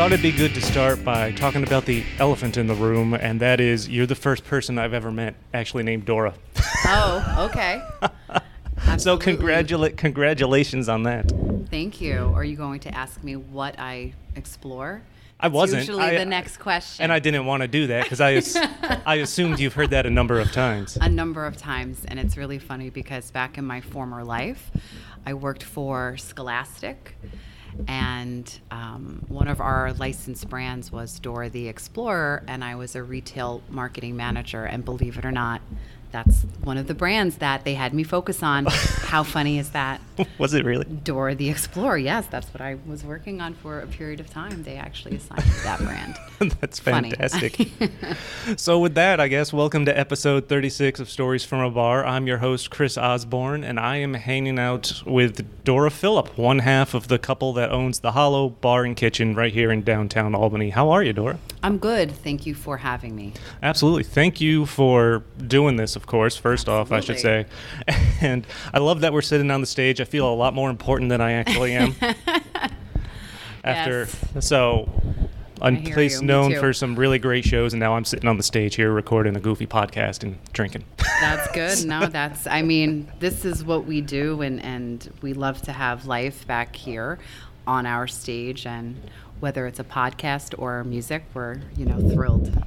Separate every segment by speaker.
Speaker 1: thought it'd be good to start by talking about the elephant in the room, and that is you're the first person I've ever met actually named Dora.
Speaker 2: Oh, okay.
Speaker 1: so congratulate congratulations on that.
Speaker 2: Thank you. Are you going to ask me what I explore?
Speaker 1: I wasn't.
Speaker 2: Usually
Speaker 1: I-
Speaker 2: the next question.
Speaker 1: And I didn't want to do that because I, as- I assumed you've heard that a number of times.
Speaker 2: a number of times, and it's really funny because back in my former life, I worked for Scholastic, and um, one of our licensed brands was Dora the Explorer, and I was a retail marketing manager. And believe it or not, that's one of the brands that they had me focus on. How funny is that?
Speaker 1: Was it really?
Speaker 2: Dora the Explorer, yes, that's what I was working on for a period of time. They actually assigned me that brand.
Speaker 1: That's fantastic. so, with that, I guess, welcome to episode 36 of Stories from a Bar. I'm your host, Chris Osborne, and I am hanging out with Dora Phillip, one half of the couple that owns the Hollow Bar and Kitchen right here in downtown Albany. How are you, Dora?
Speaker 2: I'm good. Thank you for having me.
Speaker 1: Absolutely. Thank you for doing this, of course, first off, I should say. And I love that we're sitting on the stage. I feel a lot more important than I actually am. After, so, a place. Known for some really great shows, and now I'm sitting on the stage here recording a goofy podcast and drinking.
Speaker 2: That's good. No, that's, I mean, this is what we do, and, and we love to have life back here on our stage. And whether it's a podcast or music, we're, you know, thrilled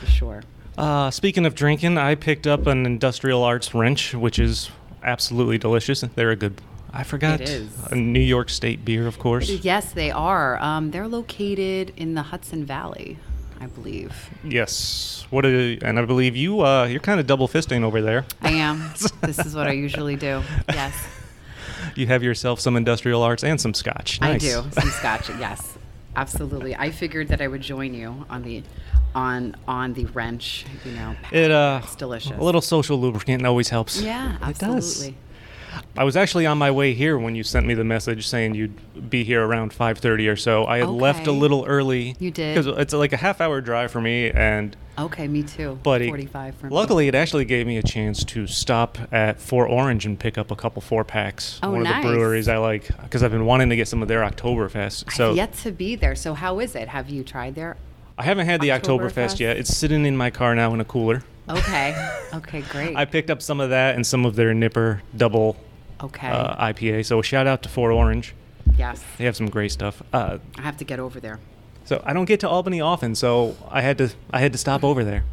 Speaker 2: for sure.
Speaker 1: Uh, speaking of drinking, I picked up an industrial arts wrench, which is absolutely delicious. They're a good. I forgot. A New York State beer, of course.
Speaker 2: Yes, they are. Um, they're located in the Hudson Valley, I believe.
Speaker 1: Yes. What? A, and I believe you. Uh, you're kind of double fisting over there.
Speaker 2: I am. this is what I usually do. Yes,
Speaker 1: You have yourself some industrial arts and some scotch.
Speaker 2: I
Speaker 1: Nice.
Speaker 2: do. Some scotch. Yes, absolutely. I figured that I would join you on the on on the wrench. You know,
Speaker 1: It uh,
Speaker 2: it's delicious.
Speaker 1: A little social lubricant always helps.
Speaker 2: Yeah,
Speaker 1: It does.
Speaker 2: absolutely.
Speaker 1: I was actually on my way here when you sent me the message saying you'd be here around 5:30 or so. I had left a little early.
Speaker 2: You did?
Speaker 1: because it's like a half hour drive for me, and
Speaker 2: Okay, me too.
Speaker 1: but it-
Speaker 2: Forty-five for me.
Speaker 1: luckily it actually gave me a chance to stop at Fort Orange and pick up a couple four packs.
Speaker 2: Oh,
Speaker 1: one of the breweries I like because I've been wanting to get some of their Oktoberfest. So
Speaker 2: I've yet to be there. So how is it? Have you tried there?
Speaker 1: I haven't had the Oktoberfest
Speaker 2: Oktoberfest?
Speaker 1: yet. It's sitting in my car now in a cooler.
Speaker 2: Okay. okay, great.
Speaker 1: I picked up some of that and some of their Nipper double
Speaker 2: okay.
Speaker 1: uh, IPA. So shout out to Fort Orange.
Speaker 2: yes.
Speaker 1: They have some great stuff. Uh,
Speaker 2: I have to get over there.
Speaker 1: So I don't get to Albany often, so I had to I had to stop over there.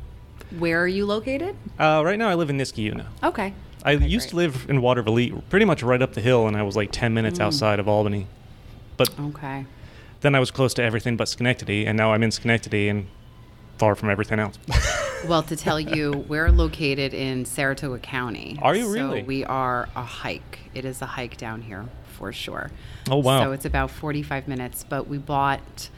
Speaker 2: Where are you located?
Speaker 1: Uh, right now I live in Niskayuna.
Speaker 2: Okay.
Speaker 1: I
Speaker 2: Okay,
Speaker 1: used to live in Waterville, pretty much right up the hill, and I was like 10 minutes
Speaker 2: Mm.
Speaker 1: outside of Albany. But
Speaker 2: Okay.
Speaker 1: then I was close to everything but Schenectady, and now I'm in Schenectady and far from everything else.
Speaker 2: Well, to tell you, we're located in Saratoga County.
Speaker 1: Are you
Speaker 2: So
Speaker 1: really?
Speaker 2: we are a hike. It is a hike down here for sure.
Speaker 1: Oh, wow.
Speaker 2: So it's about 45 minutes, but we bought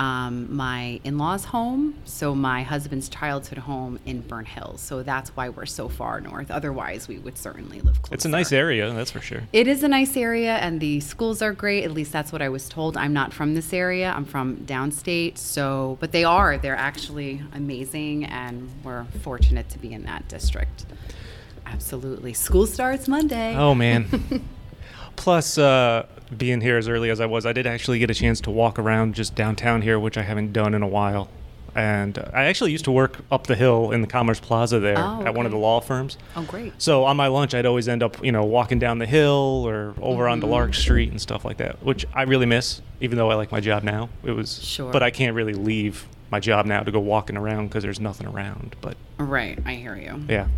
Speaker 2: um, my in law's home, so my husband's childhood home in Burnt Hills. So that's why we're so far north. Otherwise, we would certainly live closer.
Speaker 1: it's a nice area, that's for sure.
Speaker 2: It is a nice area, and the schools are great. At least that's what I was told. I'm not from this area. I'm from downstate. So, but they are. They're actually amazing, and we're fortunate to be in that district. Absolutely. School starts Monday.
Speaker 1: Oh, man. Plus, uh, being here as early as I was, I did actually get a chance to walk around just downtown here, which I haven't done in a while. And uh, I actually used to work up the hill in the Commerce Plaza there
Speaker 2: Oh,
Speaker 1: at one of the law firms.
Speaker 2: Oh, great.
Speaker 1: So on my lunch, I'd always end up, you know, walking down the hill or over onto
Speaker 2: Mm-hmm.
Speaker 1: Lark Street and stuff like that, which I really miss, even though I like my job now. It was,
Speaker 2: Sure.
Speaker 1: but I can't really leave my job now to go walking around because there's nothing around. But
Speaker 2: Right. I hear you.
Speaker 1: yeah.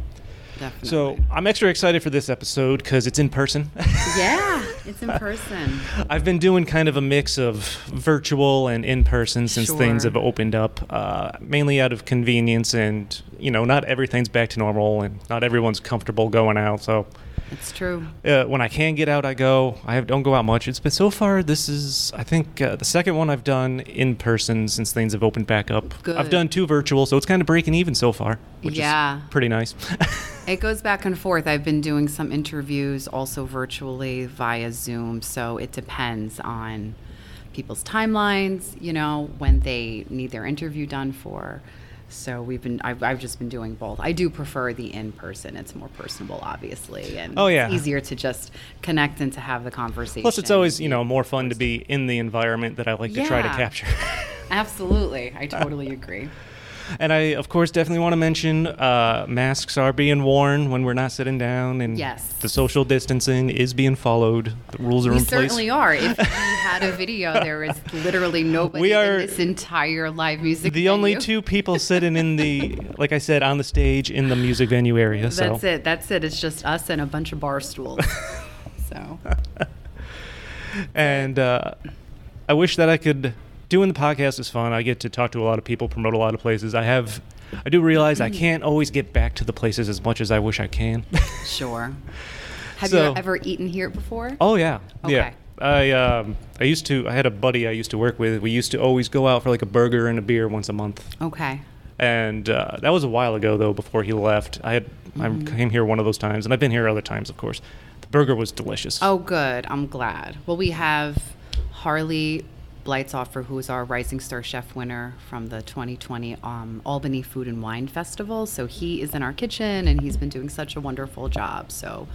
Speaker 2: Definitely.
Speaker 1: So I'm extra excited for this episode because it's in person.
Speaker 2: yeah, it's in person.
Speaker 1: I've been doing kind of a mix of virtual and in person since things have opened up, uh, mainly out of convenience. And, you know, not everything's back to normal and not everyone's comfortable going out. So
Speaker 2: It's true.
Speaker 1: uh, when I can get out, I go. I have, don't go out much. It's but so far this is I think uh, the second one I've done in person since things have opened back up. I've done two virtual, so it's kind of breaking even so far, which
Speaker 2: Yeah.
Speaker 1: is pretty nice.
Speaker 2: It goes back and forth. I've been doing some interviews also virtually via Zoom, so it depends on people's timelines, you know, when they need their interview done for. So we've been, I've, I've just been doing both. I do prefer the in person. It's more personable, obviously, and
Speaker 1: Oh, yeah.
Speaker 2: it's easier to just connect and to have the conversation.
Speaker 1: Plus, it's always you know more fun to be in the environment that I like to try to capture.
Speaker 2: Absolutely, I totally agree.
Speaker 1: And I, of course, definitely want to mention uh, masks are being worn when we're not sitting down, and
Speaker 2: Yes.
Speaker 1: the social distancing is being followed. The rules are
Speaker 2: We
Speaker 1: in place.
Speaker 2: We certainly are. If we had a video, there is literally nobody
Speaker 1: We are
Speaker 2: in this entire live music.
Speaker 1: the only two people sitting in the, like I said, on the stage in the music venue area. So
Speaker 2: That's it. That's it. It's just us and a bunch of bar stools. so
Speaker 1: and uh, I wish that I could. Doing the podcast is fun. I get to talk to a lot of people, promote a lot of places. I have, I do realize I can't always get back to the places as much as I wish I can.
Speaker 2: sure. Have
Speaker 1: So-
Speaker 2: you ever eaten here before?
Speaker 1: oh yeah, yeah. I um, I used to. I had a buddy I used to work with. We used to always go out for like a burger and a beer once a month.
Speaker 2: Okay.
Speaker 1: And uh, that was a while ago though. Before he left, I had
Speaker 2: Mm-hmm.
Speaker 1: I came here one of those times, and I've been here other times, of course. The burger was delicious.
Speaker 2: Oh, good. I'm glad. Well, we have Harley Blightsoffer, who is our Rising Star Chef winner from the 2020 um, Albany Food and Wine Festival. So he is in our kitchen, and he's been doing such a wonderful job. So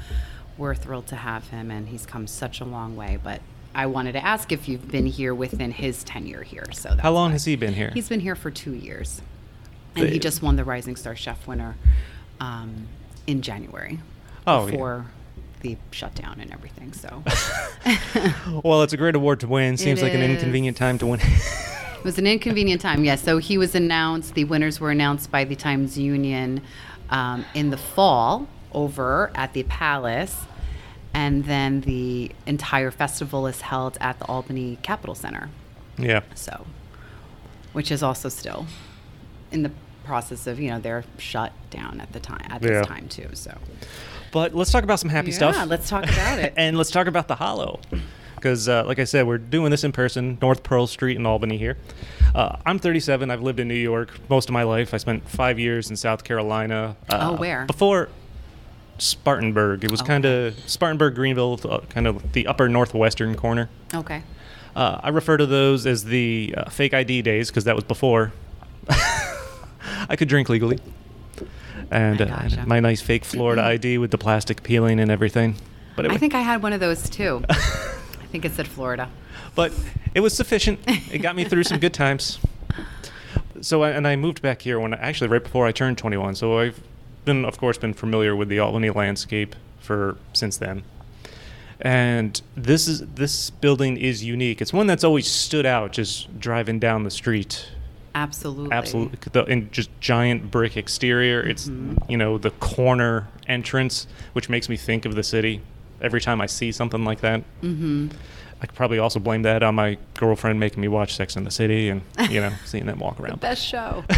Speaker 2: we're thrilled to have him, and he's come such a long way. But I wanted to ask if you've been here within his tenure here. So that's
Speaker 1: How long
Speaker 2: why.
Speaker 1: has he been here?
Speaker 2: He's been here for two years, and he just won the Rising Star Chef winner um, in January
Speaker 1: Oh, yeah.
Speaker 2: The shutdown and everything. So
Speaker 1: well, it's a great award to win. Seems
Speaker 2: It
Speaker 1: like an inconvenient time to win.
Speaker 2: it was an inconvenient time. Yes. So he was announced. The winners were announced by the Times Union um, in the fall over at the Palace. And then the entire festival is held at the Albany Capitol Center.
Speaker 1: yeah.
Speaker 2: So, which is also still in the process of, you know, they're shut down at the time, at this
Speaker 1: Yeah.
Speaker 2: time too. So,
Speaker 1: But let's talk about some happy
Speaker 2: Yeah,
Speaker 1: stuff.
Speaker 2: Yeah, let's talk about it.
Speaker 1: and let's talk about the Hollow. Because, uh, like I said, we're doing this in person, North Pearl Street in Albany here. Uh, I'm 37. I've lived in New York most of my life. I spent five years in South Carolina. Uh,
Speaker 2: Oh, where?
Speaker 1: Before Spartanburg. It was
Speaker 2: Okay.
Speaker 1: kind of Spartanburg, Greenville, uh, kind of the upper northwestern corner.
Speaker 2: okay.
Speaker 1: Uh, I refer to those as the uh, fake ID days because that was before I could drink legally. And
Speaker 2: I
Speaker 1: uh, my nice fake Florida ID with the plastic peeling and everything. But it,
Speaker 2: I think I had one of those too. I think it said Florida.
Speaker 1: but it was sufficient. It got me through some good times. So I, and I moved back here when actually right before I turned 21. So I've been, of course, been familiar with the Albany landscape for since then. And this is this building is unique. It's one that's always stood out just driving down the street.
Speaker 2: Absolutely.
Speaker 1: Absolutely, the in just giant brick exterior. It's you know the corner entrance, which makes me think of the city every time I see something like that.
Speaker 2: Mm-hmm.
Speaker 1: I could probably also blame that on my girlfriend making me watch Sex in the City and you know seeing them walk around.
Speaker 2: Best show.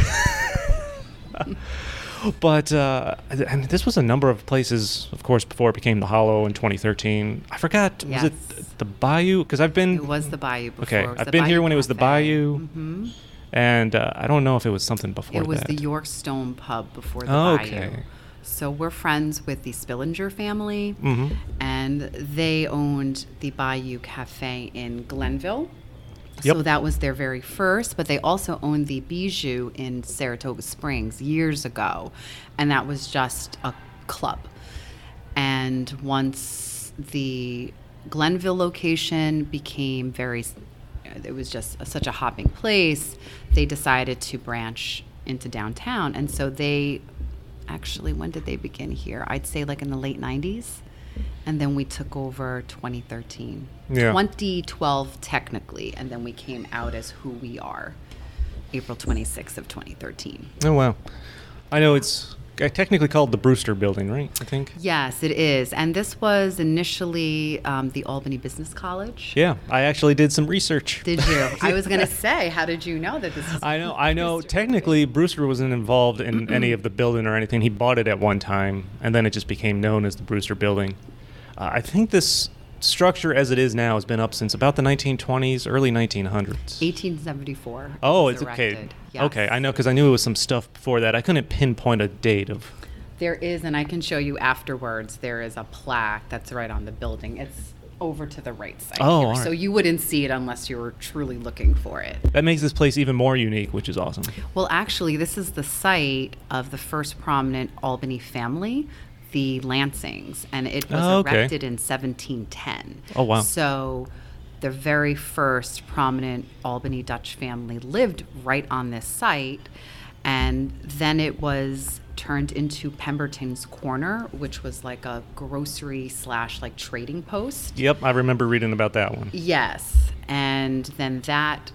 Speaker 1: But uh, and this was a number of places, of course, before it became the Hollow in 2013. I forgot was it the Bayou? Because I've been
Speaker 2: It was the Bayou before.
Speaker 1: Okay, I've been here when it was the Bayou.
Speaker 2: hmm
Speaker 1: and uh, I don't know if it was something before
Speaker 2: It was
Speaker 1: that.
Speaker 2: the York Stone Pub before the
Speaker 1: Oh,
Speaker 2: Bayou.
Speaker 1: okay.
Speaker 2: So we're friends with the Spillinger family,
Speaker 1: Mhm.
Speaker 2: and they owned the Bayou Cafe in Glenville.
Speaker 1: Yep.
Speaker 2: So that was their very first, but they also owned the Bijou in Saratoga Springs years ago, and that was just a club. And once the Glenville location became very, it was just such a hopping place, they decided to branch into downtown. And so they actually, when did they begin here? I'd say like in the late 90s. And then we took over 2013.
Speaker 1: Yeah.
Speaker 2: 2012 technically, and then we came out as who we are April 26th of 2013.
Speaker 1: Oh wow! I know it's technically called the Brewster Building, right? I think.
Speaker 2: Yes, it is. And this was initially um, the Albany Business College.
Speaker 1: Yeah, I actually did some research.
Speaker 2: Did you? I was going to say, how did you know that this is?
Speaker 1: I know. I know. Technically, Brewster wasn't involved in any of the building or anything. He bought it at one time, and then it just became known as the Brewster Building. Uh, I think this structure, as it is now, has been up since about the 1920s, early 1900s.
Speaker 2: 1874.
Speaker 1: Oh, it's okay.
Speaker 2: Yes.
Speaker 1: Okay, I know because I knew it was some stuff before that. I couldn't pinpoint a date of.
Speaker 2: There is, and I can show you afterwards. There is a plaque that's right on the building. It's over to the right side.
Speaker 1: Oh,
Speaker 2: here.
Speaker 1: all
Speaker 2: so you wouldn't see it unless you were truly looking for it.
Speaker 1: That makes this place even more unique, which is awesome.
Speaker 2: Well, actually, this is the site of the first prominent Albany family, the Lansings, and it was
Speaker 1: Oh, okay.
Speaker 2: erected in 1710.
Speaker 1: Oh, wow.
Speaker 2: So the very first prominent Albany Dutch family lived right on this site, and then it was turned into Pemberton's Corner, which was like a grocery slash like trading post.
Speaker 1: Yep, I remember reading about that one.
Speaker 2: Yes, and then that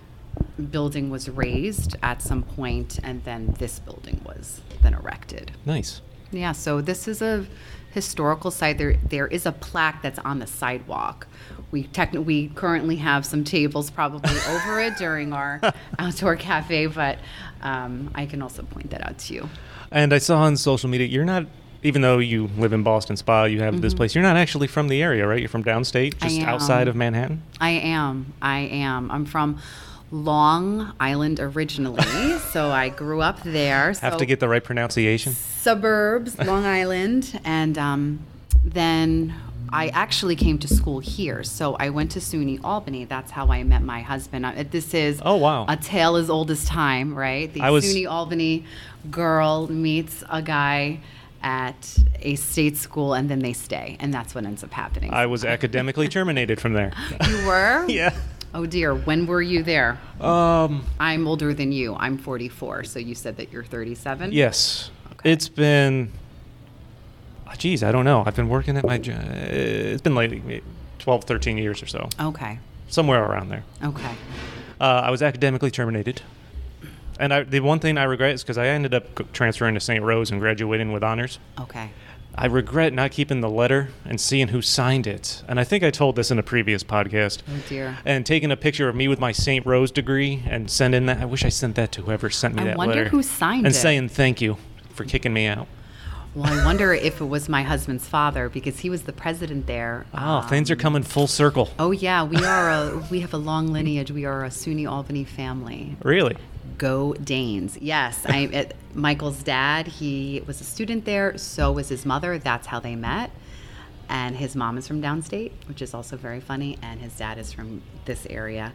Speaker 2: building was razed at some point, and then this building was then erected.
Speaker 1: Nice.
Speaker 2: Yeah, so this is a historical site. There, there is a plaque that's on the sidewalk. We techni- we currently have some tables probably over it during our outdoor cafe, but um, I can also point that out to you.
Speaker 1: And I saw on social media, you're not, even though you live in Ballston Spa, you have this place, you're not actually from the area, right? You're from downstate,
Speaker 2: Mm-hmm.
Speaker 1: Just outside of Manhattan?
Speaker 2: I am. I am. I'm from Long Island originally, so I grew up there.
Speaker 1: Have to get the right pronunciation.
Speaker 2: Suburbs, Long Island, and um, then I actually came to school here. So I went to SUNY Albany. That's how I met my husband. Uh, This is
Speaker 1: Oh, wow.
Speaker 2: a tale as old as time, right? The
Speaker 1: I was-
Speaker 2: SUNY Albany girl meets a guy at a state school, and then they stay, and that's what ends up happening.
Speaker 1: I was academically terminated from there.
Speaker 2: you were?
Speaker 1: yeah.
Speaker 2: Oh dear. When were you there?
Speaker 1: Um,
Speaker 2: I'm older than you. I'm 44. So you said that you're 37.
Speaker 1: yes. It's been, ah, geez, I don't know. I've been working at my, it's been like 12, 13 years or so,
Speaker 2: Okay.
Speaker 1: somewhere around there.
Speaker 2: Okay.
Speaker 1: Uh, I was academically terminated. And I, the one thing I regret is because I ended up transferring to St. Rose and graduating with honors.
Speaker 2: Okay.
Speaker 1: I regret not keeping the letter and seeing who signed it. And I think I told this in a previous podcast.
Speaker 2: Oh dear.
Speaker 1: And taking a picture of me with my St. Rose degree and sending that. I wish I sent that to whoever sent me
Speaker 2: I
Speaker 1: that letter.
Speaker 2: I wonder who signed
Speaker 1: and
Speaker 2: it.
Speaker 1: And saying thank you for kicking me out.
Speaker 2: Well, I wonder if it was my husband's father because he was the president there.
Speaker 1: Oh, things are
Speaker 2: Um,
Speaker 1: coming full circle.
Speaker 2: Oh yeah, we are a we have a long lineage. We are a SUNY Albany family.
Speaker 1: Really?
Speaker 2: Go Danes. Yes, I it, Michael's dad, he was a student there, so was his mother. That's how they met. And his mom is from downstate, which is also very funny, and his dad is from this area.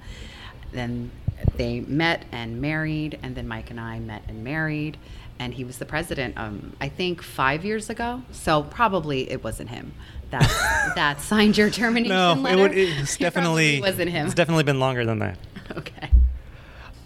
Speaker 2: Then they met and married, and then Mike and I met and married, and he was the president. Um, I think five years ago. So probably it wasn't him that that signed your termination
Speaker 1: No, it
Speaker 2: letter.
Speaker 1: would, it's
Speaker 2: It probably
Speaker 1: definitely
Speaker 2: wasn't him.
Speaker 1: It's definitely been longer than that.
Speaker 2: okay.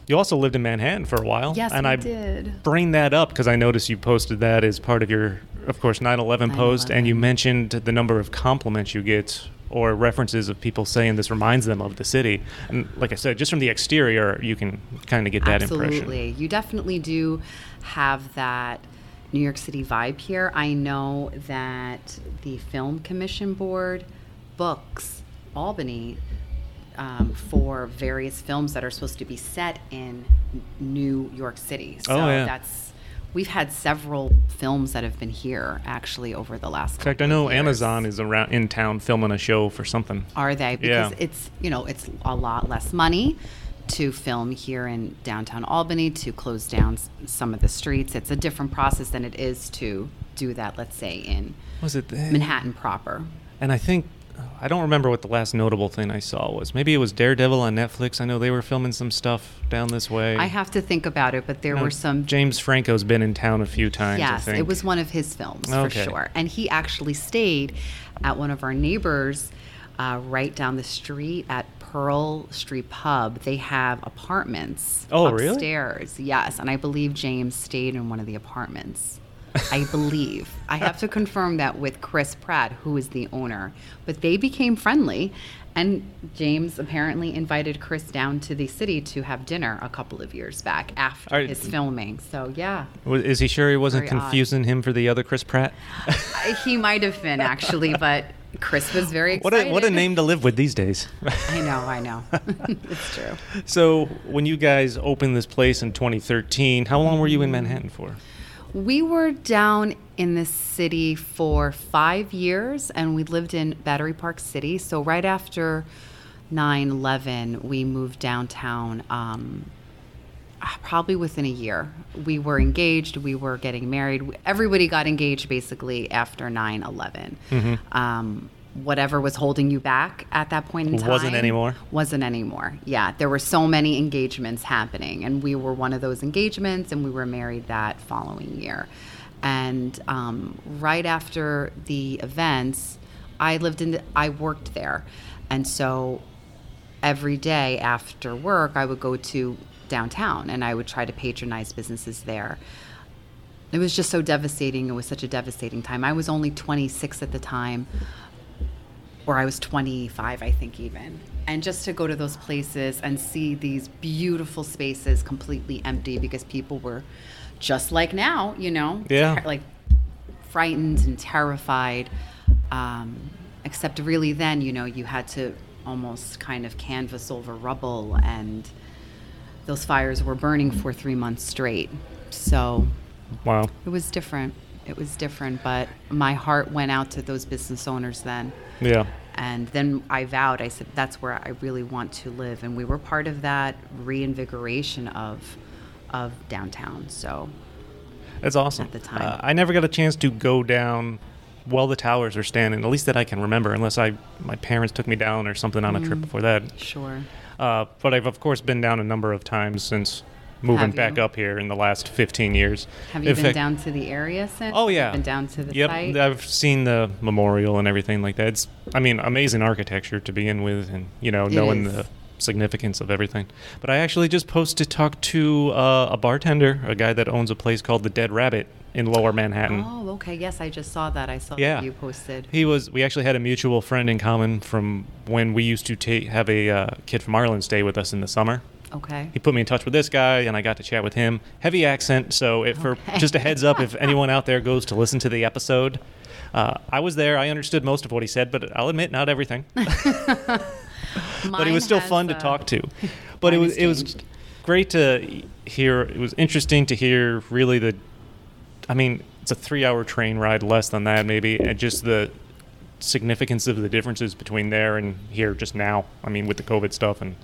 Speaker 1: You also lived in Manhattan for a while.
Speaker 2: Yes,
Speaker 1: and I
Speaker 2: did.
Speaker 1: bring that up because I noticed you posted that as part of your, of course, 9/11 post, and you mentioned the number of compliments you get or references of people saying this reminds them of the city. And like I said, just from the exterior, you can kind of get that
Speaker 2: Absolutely.
Speaker 1: impression.
Speaker 2: You definitely do have that New York City vibe here. I know that the Film Commission Board books Albany um, for various films that are supposed to be set in New York City. So
Speaker 1: Oh, yeah.
Speaker 2: that's we've had several films that have been here actually over the last.
Speaker 1: In fact, I know. Amazon is around in town filming a show for something.
Speaker 2: Are they? Because
Speaker 1: Yeah.
Speaker 2: it's you know it's a lot less money to film here in downtown Albany to close down some of the streets. It's a different process than it is to do that. Let's say in
Speaker 1: Was it there?
Speaker 2: Manhattan proper.
Speaker 1: And I think I don't remember what the last notable thing I saw was. Maybe it was Daredevil on Netflix. I know they were filming some stuff down this way.
Speaker 2: I have to think about it, but there
Speaker 1: No,
Speaker 2: were some.
Speaker 1: James Franco's been in town a few times. I
Speaker 2: Yes, it was one of his films
Speaker 1: Okay.
Speaker 2: for sure, and he actually stayed at one of our neighbors uh, right down the street at Pearl Street Pub. They have apartments
Speaker 1: Oh, really?
Speaker 2: upstairs. Yes, and I believe James stayed in one of the apartments. I believe. I have to confirm that with Chris Pratt, who is the owner. But they became friendly, and James apparently invited Chris down to the city to have dinner a couple of years back after
Speaker 1: Are-
Speaker 2: his filming. So yeah.
Speaker 1: Is he sure he wasn't
Speaker 2: Very odd.
Speaker 1: confusing him for the other Chris Pratt?
Speaker 2: He might have been actually, but Chris was very
Speaker 1: what a what a name to live with these days.
Speaker 2: I know, I know. it's true.
Speaker 1: so when you guys opened this place in 2013, how long were you in Manhattan for?
Speaker 2: We were down in the city for five years, and we lived in Battery Park City. So right after 9/11, we moved downtown. Um, probably within a year, we were engaged. We were getting married. Everybody got engaged basically after 9/11.
Speaker 1: Mm-hmm.
Speaker 2: Um, whatever was holding you back at that point in time
Speaker 1: Wasn't anymore?
Speaker 2: Wasn't anymore. Yeah, there were so many engagements happening, and we were one of those engagements, and we were married that following year. And um, right after the events, I lived in, the, I worked there, and so every day after work, I would go to downtown and I would try to patronize businesses there. It was just so devastating. It was such a devastating time. I was only 26 at the time, or I was 25, I think, even. And just to go to those places and see these beautiful spaces completely empty because people were just like now, you know,
Speaker 1: Yeah.
Speaker 2: ter- like frightened and terrified. Um, except really then, you know, you had to almost kind of canvas over rubble and those fires were burning for three months straight. So
Speaker 1: Wow.
Speaker 2: it was different. It was different, but my heart went out to those business owners then.
Speaker 1: Yeah.
Speaker 2: And then I vowed, I said, that's where I really want to live. And we were part of that reinvigoration of, of downtown. So
Speaker 1: That's awesome.
Speaker 2: At the time.
Speaker 1: Uh, I never got a chance to go down while the towers are standing, at least that I can remember, unless I my parents took me down or something on a
Speaker 2: Mm.
Speaker 1: trip before that.
Speaker 2: sure.
Speaker 1: Uh, but I've of course been down a number of times since moving
Speaker 2: Have
Speaker 1: back
Speaker 2: you?
Speaker 1: up here in the last 15 years.
Speaker 2: Have you
Speaker 1: In
Speaker 2: been
Speaker 1: fact-
Speaker 2: down to the area since?
Speaker 1: Oh yeah,
Speaker 2: Been down to the
Speaker 1: yep,
Speaker 2: site?
Speaker 1: I've seen the memorial and everything like that. It's, I mean, amazing architecture to begin with, and you know,
Speaker 2: It
Speaker 1: knowing
Speaker 2: is.
Speaker 1: the significance of everything. But I actually just posted talk to uh, a bartender, a guy that owns a place called the Dead Rabbit in Lower Manhattan.
Speaker 2: Oh, okay. Yes, I just saw that. I saw
Speaker 1: Yeah.
Speaker 2: that you posted.
Speaker 1: He was. We actually had a mutual friend in common from when we used to ta- have a uh, kid from Ireland stay with us in the summer.
Speaker 2: Okay.
Speaker 1: He put me in touch with this guy, and I got to chat with him. Heavy accent, so if for just a heads up, if anyone out there goes to listen to the episode, uh, I was there. I understood most of what he said, but I'll admit not everything. but it was still fun to
Speaker 2: uh,
Speaker 1: talk to. But it was it was great to hear. It was interesting to hear really the. I mean, it's a three-hour train ride, less than that maybe, and just the significance of the differences between there and here just now. I mean, with the COVID stuff and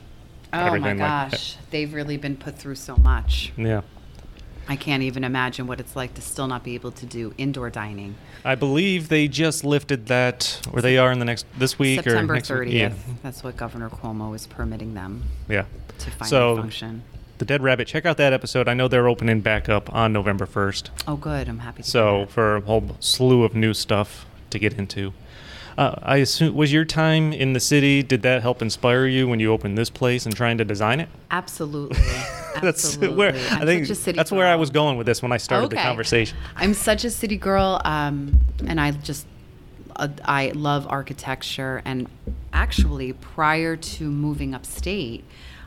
Speaker 2: Oh my
Speaker 1: everything like
Speaker 2: gosh, they've really been put through so much.
Speaker 1: Yeah.
Speaker 2: I can't even imagine what it's like to still not be able to do indoor dining.
Speaker 1: I believe they just lifted that, or they are in the next this week
Speaker 2: September
Speaker 1: or next week.
Speaker 2: 30th.
Speaker 1: Yeah,
Speaker 2: That's what Governor Cuomo is permitting them
Speaker 1: yeah.
Speaker 2: to finally
Speaker 1: So-
Speaker 2: function.
Speaker 1: The Dead Rabbit. Check out that episode. I know they're opening back up on November first.
Speaker 2: Oh, good. I'm happy
Speaker 1: So for a whole slew of new stuff to get into. Uh, I assume was your time in the city. Did that help inspire you when you opened this place and trying to design it?
Speaker 2: Absolutely.
Speaker 1: that's
Speaker 2: Absolutely.
Speaker 1: where
Speaker 2: I'm
Speaker 1: I think
Speaker 2: such a city
Speaker 1: that's where I was going with this when I started the conversation.
Speaker 2: I'm such a city girl, um, and I just uh, I love architecture. And actually, prior to moving upstate,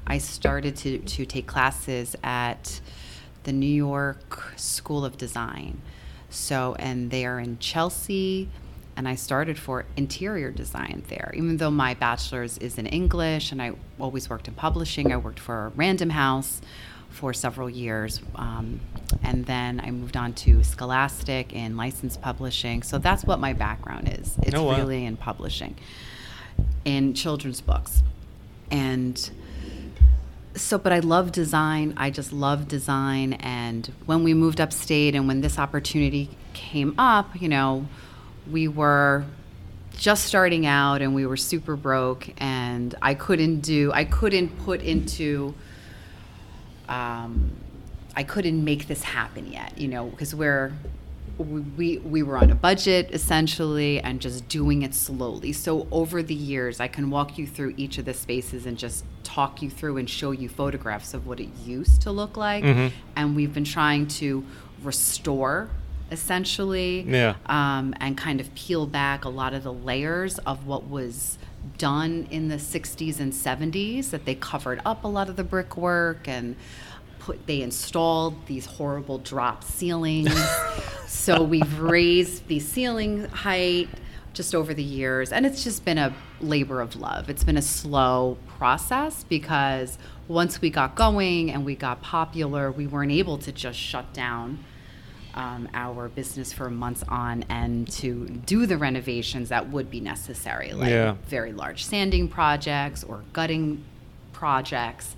Speaker 2: I started to to take classes at the New York School of Design. So, and they are in Chelsea. And I started for interior design there. Even though my bachelor's is in English and I always worked in publishing, I worked for Random House for several years. Um, and then I moved on to Scholastic in licensed publishing. So that's what my background is. It's
Speaker 1: Oh, wow.
Speaker 2: really in publishing, in children's books. And so, but I love design. I just love design. And when we moved upstate and when this opportunity came up, you know, we were just starting out and we were super broke and I couldn't do, I couldn't put into, um, I couldn't make this happen yet, you know, because we're, we, we were on a budget essentially and just doing it slowly. So over the years, I can walk you through each of the spaces and just talk you through and show you photographs of what it used to look like.
Speaker 1: Mhm.
Speaker 2: And we've been trying to restore essentially
Speaker 1: Yeah.
Speaker 2: um, and kind of peel back a lot of the layers of what was done in the 60s and 70s that they covered up a lot of the brickwork and put they installed these horrible drop ceilings so we've raised the ceiling height just over the years and it's just been a labor of love it's been a slow process because once we got going and we got popular we weren't able to just shut down um, our business for months on end to do the renovations that would be necessary, like
Speaker 1: Yeah.
Speaker 2: very large sanding projects or gutting projects.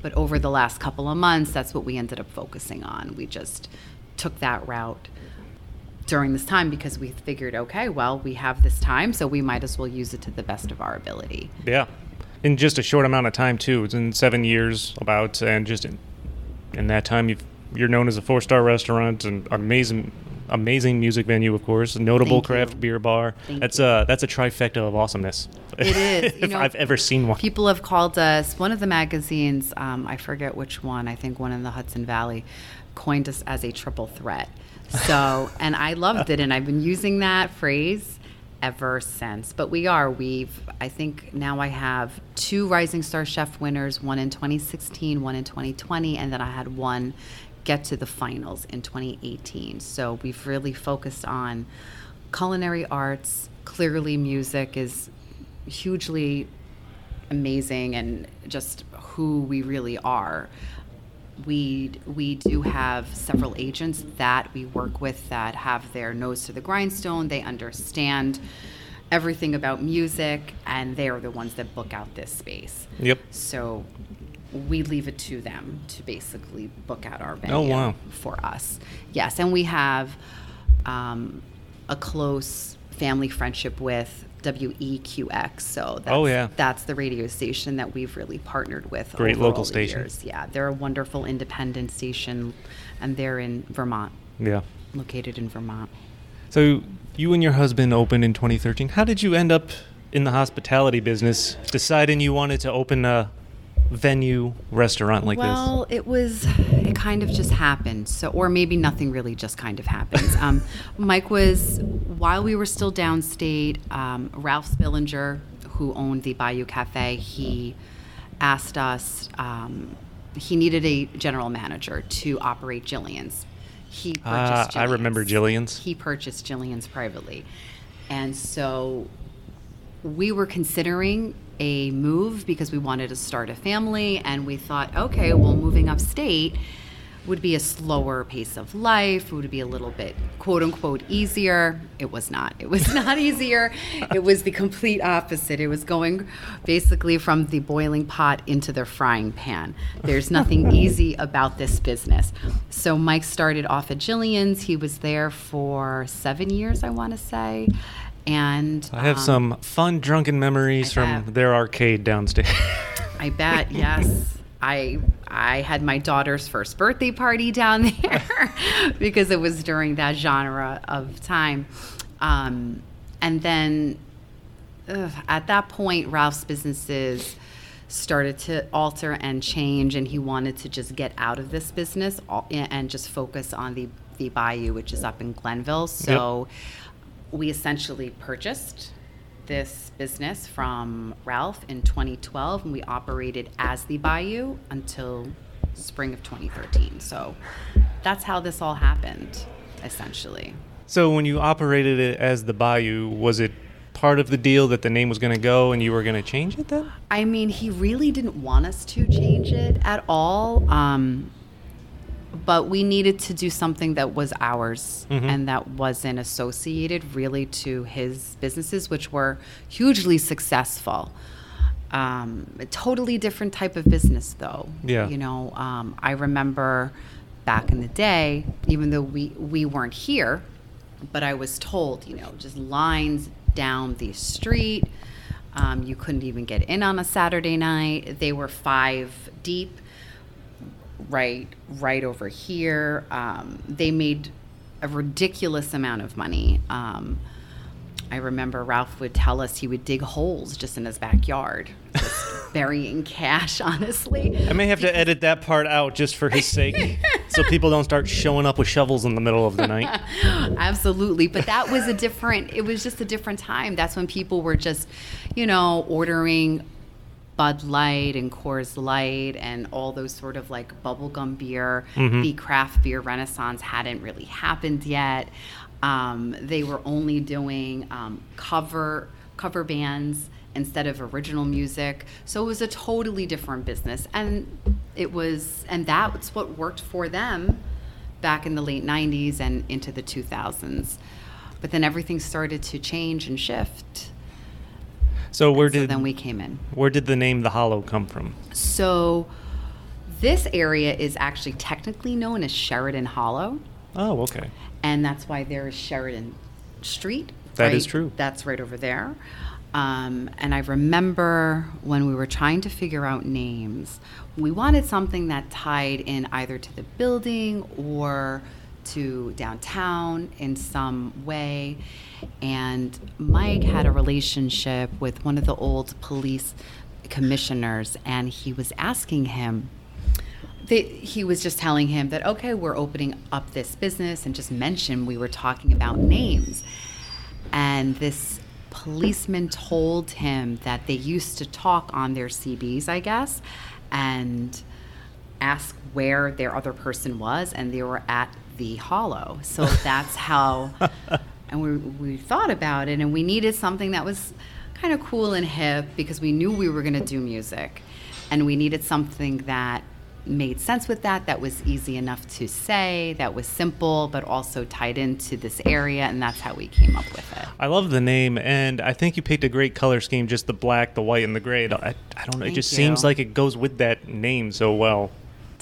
Speaker 2: But over the last couple of months, that's what we ended up focusing on. We just took that route during this time because we figured, okay, well, we have this time, so we might as well use it to the best of our ability.
Speaker 1: Yeah. In just a short amount of time, too. It's in seven years, about, and just in, in that time, you've, you're known as a four star restaurant and amazing. Amazing music venue, of course. Notable
Speaker 2: Thank you.
Speaker 1: craft beer bar.
Speaker 2: Thank
Speaker 1: that's
Speaker 2: you.
Speaker 1: a that's a trifecta of awesomeness.
Speaker 2: It is, you
Speaker 1: if
Speaker 2: know,
Speaker 1: I've ever seen one.
Speaker 2: People have called us, one of the magazines, um, I forget which one, I think one in the Hudson Valley, coined us as a triple threat. So, and I loved it, and I've been using that phrase ever since. But we are, we've, I think now I have two Rising Star Chef winners, one in 2016, one in 2020, and then I had one get to the finals in 2018. So we've really focused on culinary arts. Clearly, music is hugely amazing and just who we really are. We we do have several agents that we work with that have their nose to the grindstone. They understand everything about music, and they are the ones that book out this space.
Speaker 1: Yep.
Speaker 2: So we leave it to them to basically book out our venue
Speaker 1: Oh, wow.
Speaker 2: for us. Yes, and we have um, a close family friendship with WEQX. So that's,
Speaker 1: Oh, yeah.
Speaker 2: that's the radio station that we've really partnered with.
Speaker 1: Great local station.
Speaker 2: years. Yeah, they're a wonderful independent station, and they're in Vermont,
Speaker 1: Yeah.
Speaker 2: located in Vermont.
Speaker 1: So you and your husband opened in 2013. How did you end up in the hospitality business, deciding you wanted to open a venue restaurant like this?
Speaker 2: well, it was, it kind of just happened. So, or maybe nothing really just kind of happens. Um, Mike was, while we were still downstate, um, Ralph Spillinger, who owned the Bayou Cafe, he asked us, um, he needed a general manager to operate Jillian's. He
Speaker 1: Ah,
Speaker 2: purchased
Speaker 1: I remember Jillian's.
Speaker 2: He purchased Jillian's privately. And so we were considering a move because we wanted to start a family and we thought okay well moving upstate would be a slower pace of life would be a little bit quote unquote easier. It was not. It was not easier. It was the complete opposite. It was going basically from the boiling pot into the frying pan. There's nothing easy about this business. So mike started off at jillian's. He was there for seven years i want to say and?
Speaker 1: I have
Speaker 2: um,
Speaker 1: some fun drunken memories from their arcade downstairs.
Speaker 2: I bet, yes. I I had my daughter's first birthday party down there because it was during that genre of time. Um, and then ugh, at that point, Ralph's businesses started to alter and change, and he wanted to just get out of this business and just focus on the, the Bayou, which is up in Glenville. So we essentially purchased this business from Ralph in 2012, and we operated as the Bayou until spring of 2013. So that's how this all happened, essentially.
Speaker 1: so when you operated it as the Bayou, was it part of the deal that the name was going to go and you were going to change it then?
Speaker 2: I mean, he really didn't want us to change it at all. Um, but we needed to do something that was ours
Speaker 1: Mhm.
Speaker 2: and that wasn't associated really to his businesses, which were hugely successful. Um, a totally different type of business, though.
Speaker 1: Yeah.
Speaker 2: You know, um, I remember back in the day, even though we, we weren't here, but I was told, you know, just lines down the street. Um, you couldn't even get in on a Saturday night. They were five deep, right, right over here. Um, they made a ridiculous amount of money. Um, I remember Ralph would tell us he would dig holes just in his backyard, just burying cash. Honestly,
Speaker 1: I may have to edit that part out just for his sake, so people don't start showing up with shovels in the middle of the night.
Speaker 2: Absolutely. But that was a different, it was just a different time. That's when people were just, you know, ordering Bud Light and Coors Light and all those sort of like bubblegum beer.
Speaker 1: Mhm.
Speaker 2: The craft beer renaissance hadn't really happened yet. Um, they were only doing um, cover cover bands instead of original music. So it was a totally different business. And it was and that's what worked for them back in the late 90s and into the 2000s. But then everything started to change and shift.
Speaker 1: So where
Speaker 2: so
Speaker 1: did
Speaker 2: then we came in.
Speaker 1: where did the name the Hollow come from?
Speaker 2: So this area is actually technically known as Sheridan Hollow.
Speaker 1: Oh, okay.
Speaker 2: and that's why there is Sheridan Street.
Speaker 1: That is
Speaker 2: right?
Speaker 1: true.
Speaker 2: That's right over there. Um, and I remember when we were trying to figure out names, we wanted something that tied in either to the building or to downtown in some way. And Mike had a relationship with one of the old police commissioners, and he was asking him they, he was just telling him that okay we're opening up this business and just mentioned we were talking about names. And this policeman told him that they used to talk on their cbs i guess and ask where their other person was and they were at the hollow. So that's how and we, we thought about it and we needed something that was kind of cool and hip because we knew we were going to do music and we needed something that made sense with that that was easy enough to say that was simple but also tied into this area and that's how we came up with it
Speaker 1: I love the name, and I think you picked a great color scheme. Just the black, the white, and the gray. I, I don't know. It
Speaker 2: Thank
Speaker 1: just seems like it goes with that name so well.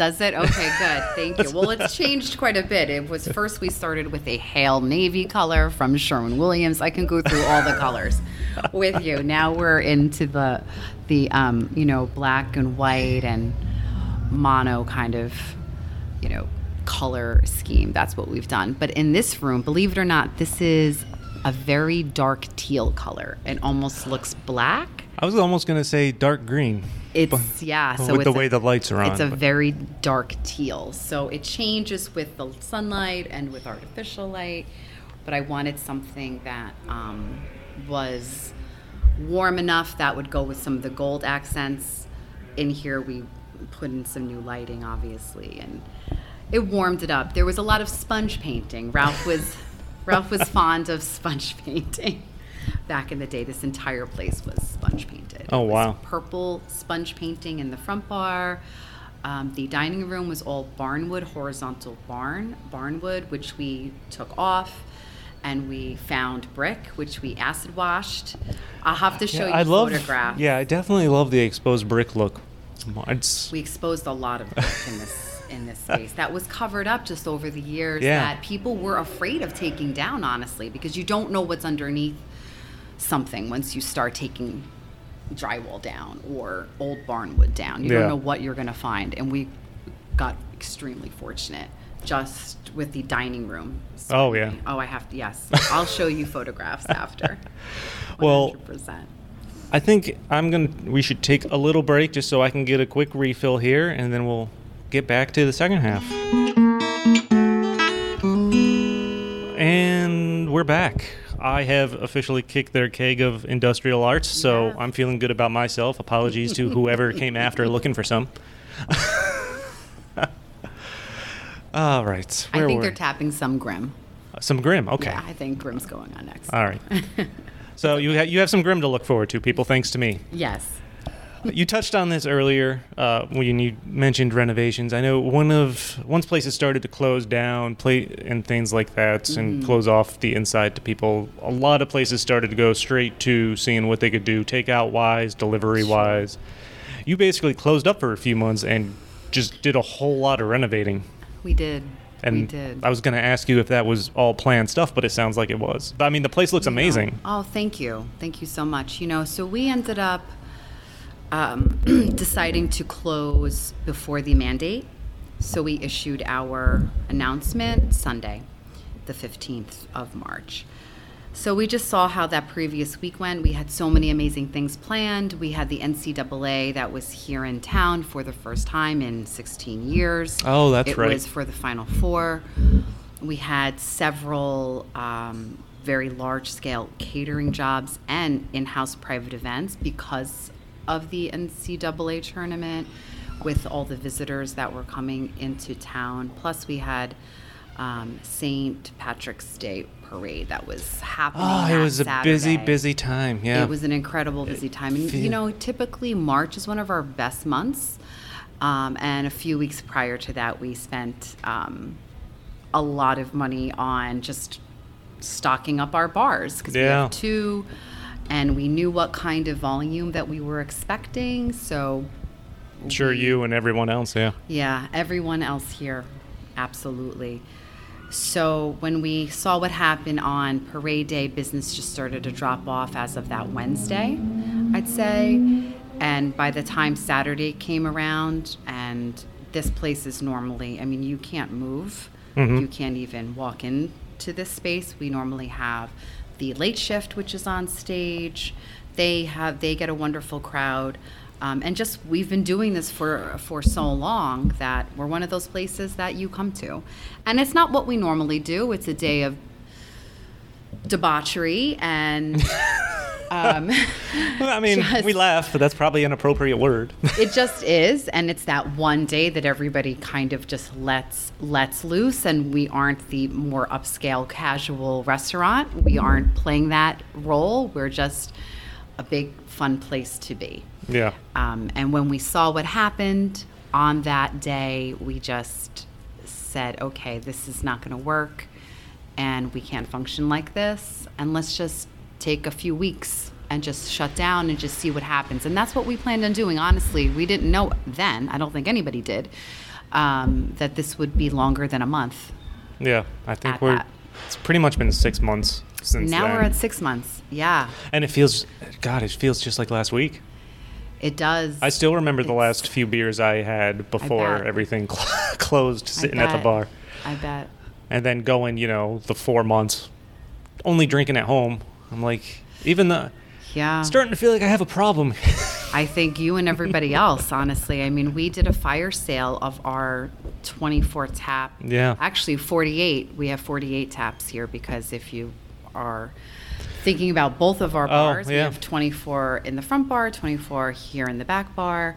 Speaker 2: Does it? Okay, good. Thank you. Well, it's changed quite a bit. It was first we started with a Hale Navy color from Sherwin Williams. I can go through all the colors with you. Now we're into the the um, you know black and white and mono kind of you know color scheme. That's what we've done. But in this room, believe it or not, this is a very dark teal color. It almost looks black.
Speaker 1: I was almost gonna say dark green.
Speaker 2: It's yeah. So
Speaker 1: with the
Speaker 2: a-
Speaker 1: way the lights are on.
Speaker 2: It's a
Speaker 1: but-
Speaker 2: very dark teal, so it changes with the sunlight and with artificial light. But I wanted something that um, was warm enough that would go with some of the gold accents. In here, we put in some new lighting, obviously, and it warmed it up. There was a lot of sponge painting. Ralph was Ralph was fond of sponge painting. Back in the day, this entire place was sponge painted.
Speaker 1: Oh, wow.
Speaker 2: Purple sponge painting in the front bar. Um, the dining room was all barnwood, horizontal barn, barnwood, which we took off, and we found brick, which we acid washed. I'll have to show
Speaker 1: Yeah,
Speaker 2: you
Speaker 1: I love.
Speaker 2: photographs.
Speaker 1: Yeah, I definitely love the exposed brick look. It's
Speaker 2: we exposed a lot of brick in this in this space that was covered up just over the years
Speaker 1: Yeah.
Speaker 2: that people were afraid of taking down honestly because you don't know what's underneath something once you start taking drywall down or old barnwood down you
Speaker 1: Yeah.
Speaker 2: don't know what you're going to find and we got extremely fortunate just with the dining room
Speaker 1: Oh, yeah.
Speaker 2: oh i have to yes i'll show you photographs after
Speaker 1: Well,
Speaker 2: 100%.
Speaker 1: I think I'm gonna. We should take a little break just so I can get a quick refill here, and then we'll get back to the second half. And we're back. I have officially kicked their keg of industrial arts, so
Speaker 2: Yeah.
Speaker 1: I'm feeling good about myself. Apologies to whoever came after looking for some. All right.
Speaker 2: i think they're tapping some grim
Speaker 1: some grim. Okay.
Speaker 2: yeah i think grim's going on next
Speaker 1: All right. So you ha- you have some grim to look forward to, people. Thanks to me.
Speaker 2: yes
Speaker 1: You touched on this earlier uh, when you mentioned renovations. I know one of once places started to close down, play and things like that, and close off the inside to people. A lot of places started to go straight to seeing what they could do, takeout wise, delivery wise. You basically closed up for a few months and just did a whole lot of renovating.
Speaker 2: We did.
Speaker 1: And
Speaker 2: we did.
Speaker 1: I was going to ask you if that was all planned stuff, but it sounds like it was. But, I mean, the place looks amazing.
Speaker 2: Oh, thank you. Thank you so much. You know, so we ended up um, deciding to close before the mandate. So we issued our announcement Sunday, the 15th of March. So we just saw how that previous week went. We had so many amazing things planned. We had the NCAA that was here in town for the first time in 16 years.
Speaker 1: Oh, that's
Speaker 2: it
Speaker 1: right.
Speaker 2: was for the Final Four. We had several um, very large scale catering jobs and in house private events because of the NCAA tournament with all the visitors that were coming into town. Plus, we had um, St. Patrick's Day parade that was happening.
Speaker 1: Oh, it was a busy,
Speaker 2: Saturday.
Speaker 1: busy time. Yeah.
Speaker 2: It was an incredible busy time. And, you know, typically March is one of our best months. Um, and a few weeks prior to that, we spent um, a lot of money on just stocking up our bars because we
Speaker 1: Yeah.
Speaker 2: have two. And we knew what kind of volume that we were expecting. So, I'm
Speaker 1: Sure,
Speaker 2: we-
Speaker 1: you and everyone else, yeah.
Speaker 2: yeah, everyone else here, absolutely. So when we saw what happened on parade day, business just started to drop off as of that Wednesday, I'd say. And by the time Saturday came around, and this place is normally, I mean, you can't move,
Speaker 1: Mhm.
Speaker 2: you can't even walk into this space. We normally have the late shift, which is on stage. They have, they get a wonderful crowd. Um, and just we've been doing this for for so long that we're one of those places that you come to, and it's not what we normally do. It's a day of debauchery and um,
Speaker 1: I mean,
Speaker 2: Just-
Speaker 1: we laugh, but that's probably an appropriate word.
Speaker 2: it just is and it's that one day that everybody kind of just lets lets loose and we aren't the more upscale casual restaurant. We aren't playing that role. We're just a big fun place to be.
Speaker 1: Yeah.
Speaker 2: um, and when we saw what happened on that day we just said okay this is not going to work and we can't function like this and let's just take a few weeks and just shut down and just see what happens and that's what we planned on doing honestly we didn't know then i don't think anybody did um, that this would be longer than a month
Speaker 1: Yeah. I think we're.
Speaker 2: that.
Speaker 1: It's pretty much been six months since
Speaker 2: now
Speaker 1: then.
Speaker 2: we're at six months yeah
Speaker 1: and it feels, God, it feels just like last week.
Speaker 2: it does
Speaker 1: I still remember the last few beers I had before
Speaker 2: bet.
Speaker 1: everything cl- closed, sitting at the bar,
Speaker 2: i bet
Speaker 1: and then going, you know, the four months, only drinking at home. I'm like, even the
Speaker 2: yeah
Speaker 1: starting to feel like I have a problem.
Speaker 2: I think you and everybody else, honestly. I mean, we did a fire sale of our 24 tap.
Speaker 1: Yeah.
Speaker 2: Actually, 48. We have 48 taps here because if you are thinking about both of our oh, bars, we
Speaker 1: Oh, yeah.
Speaker 2: have 24 in the front bar, 24 here in the back bar.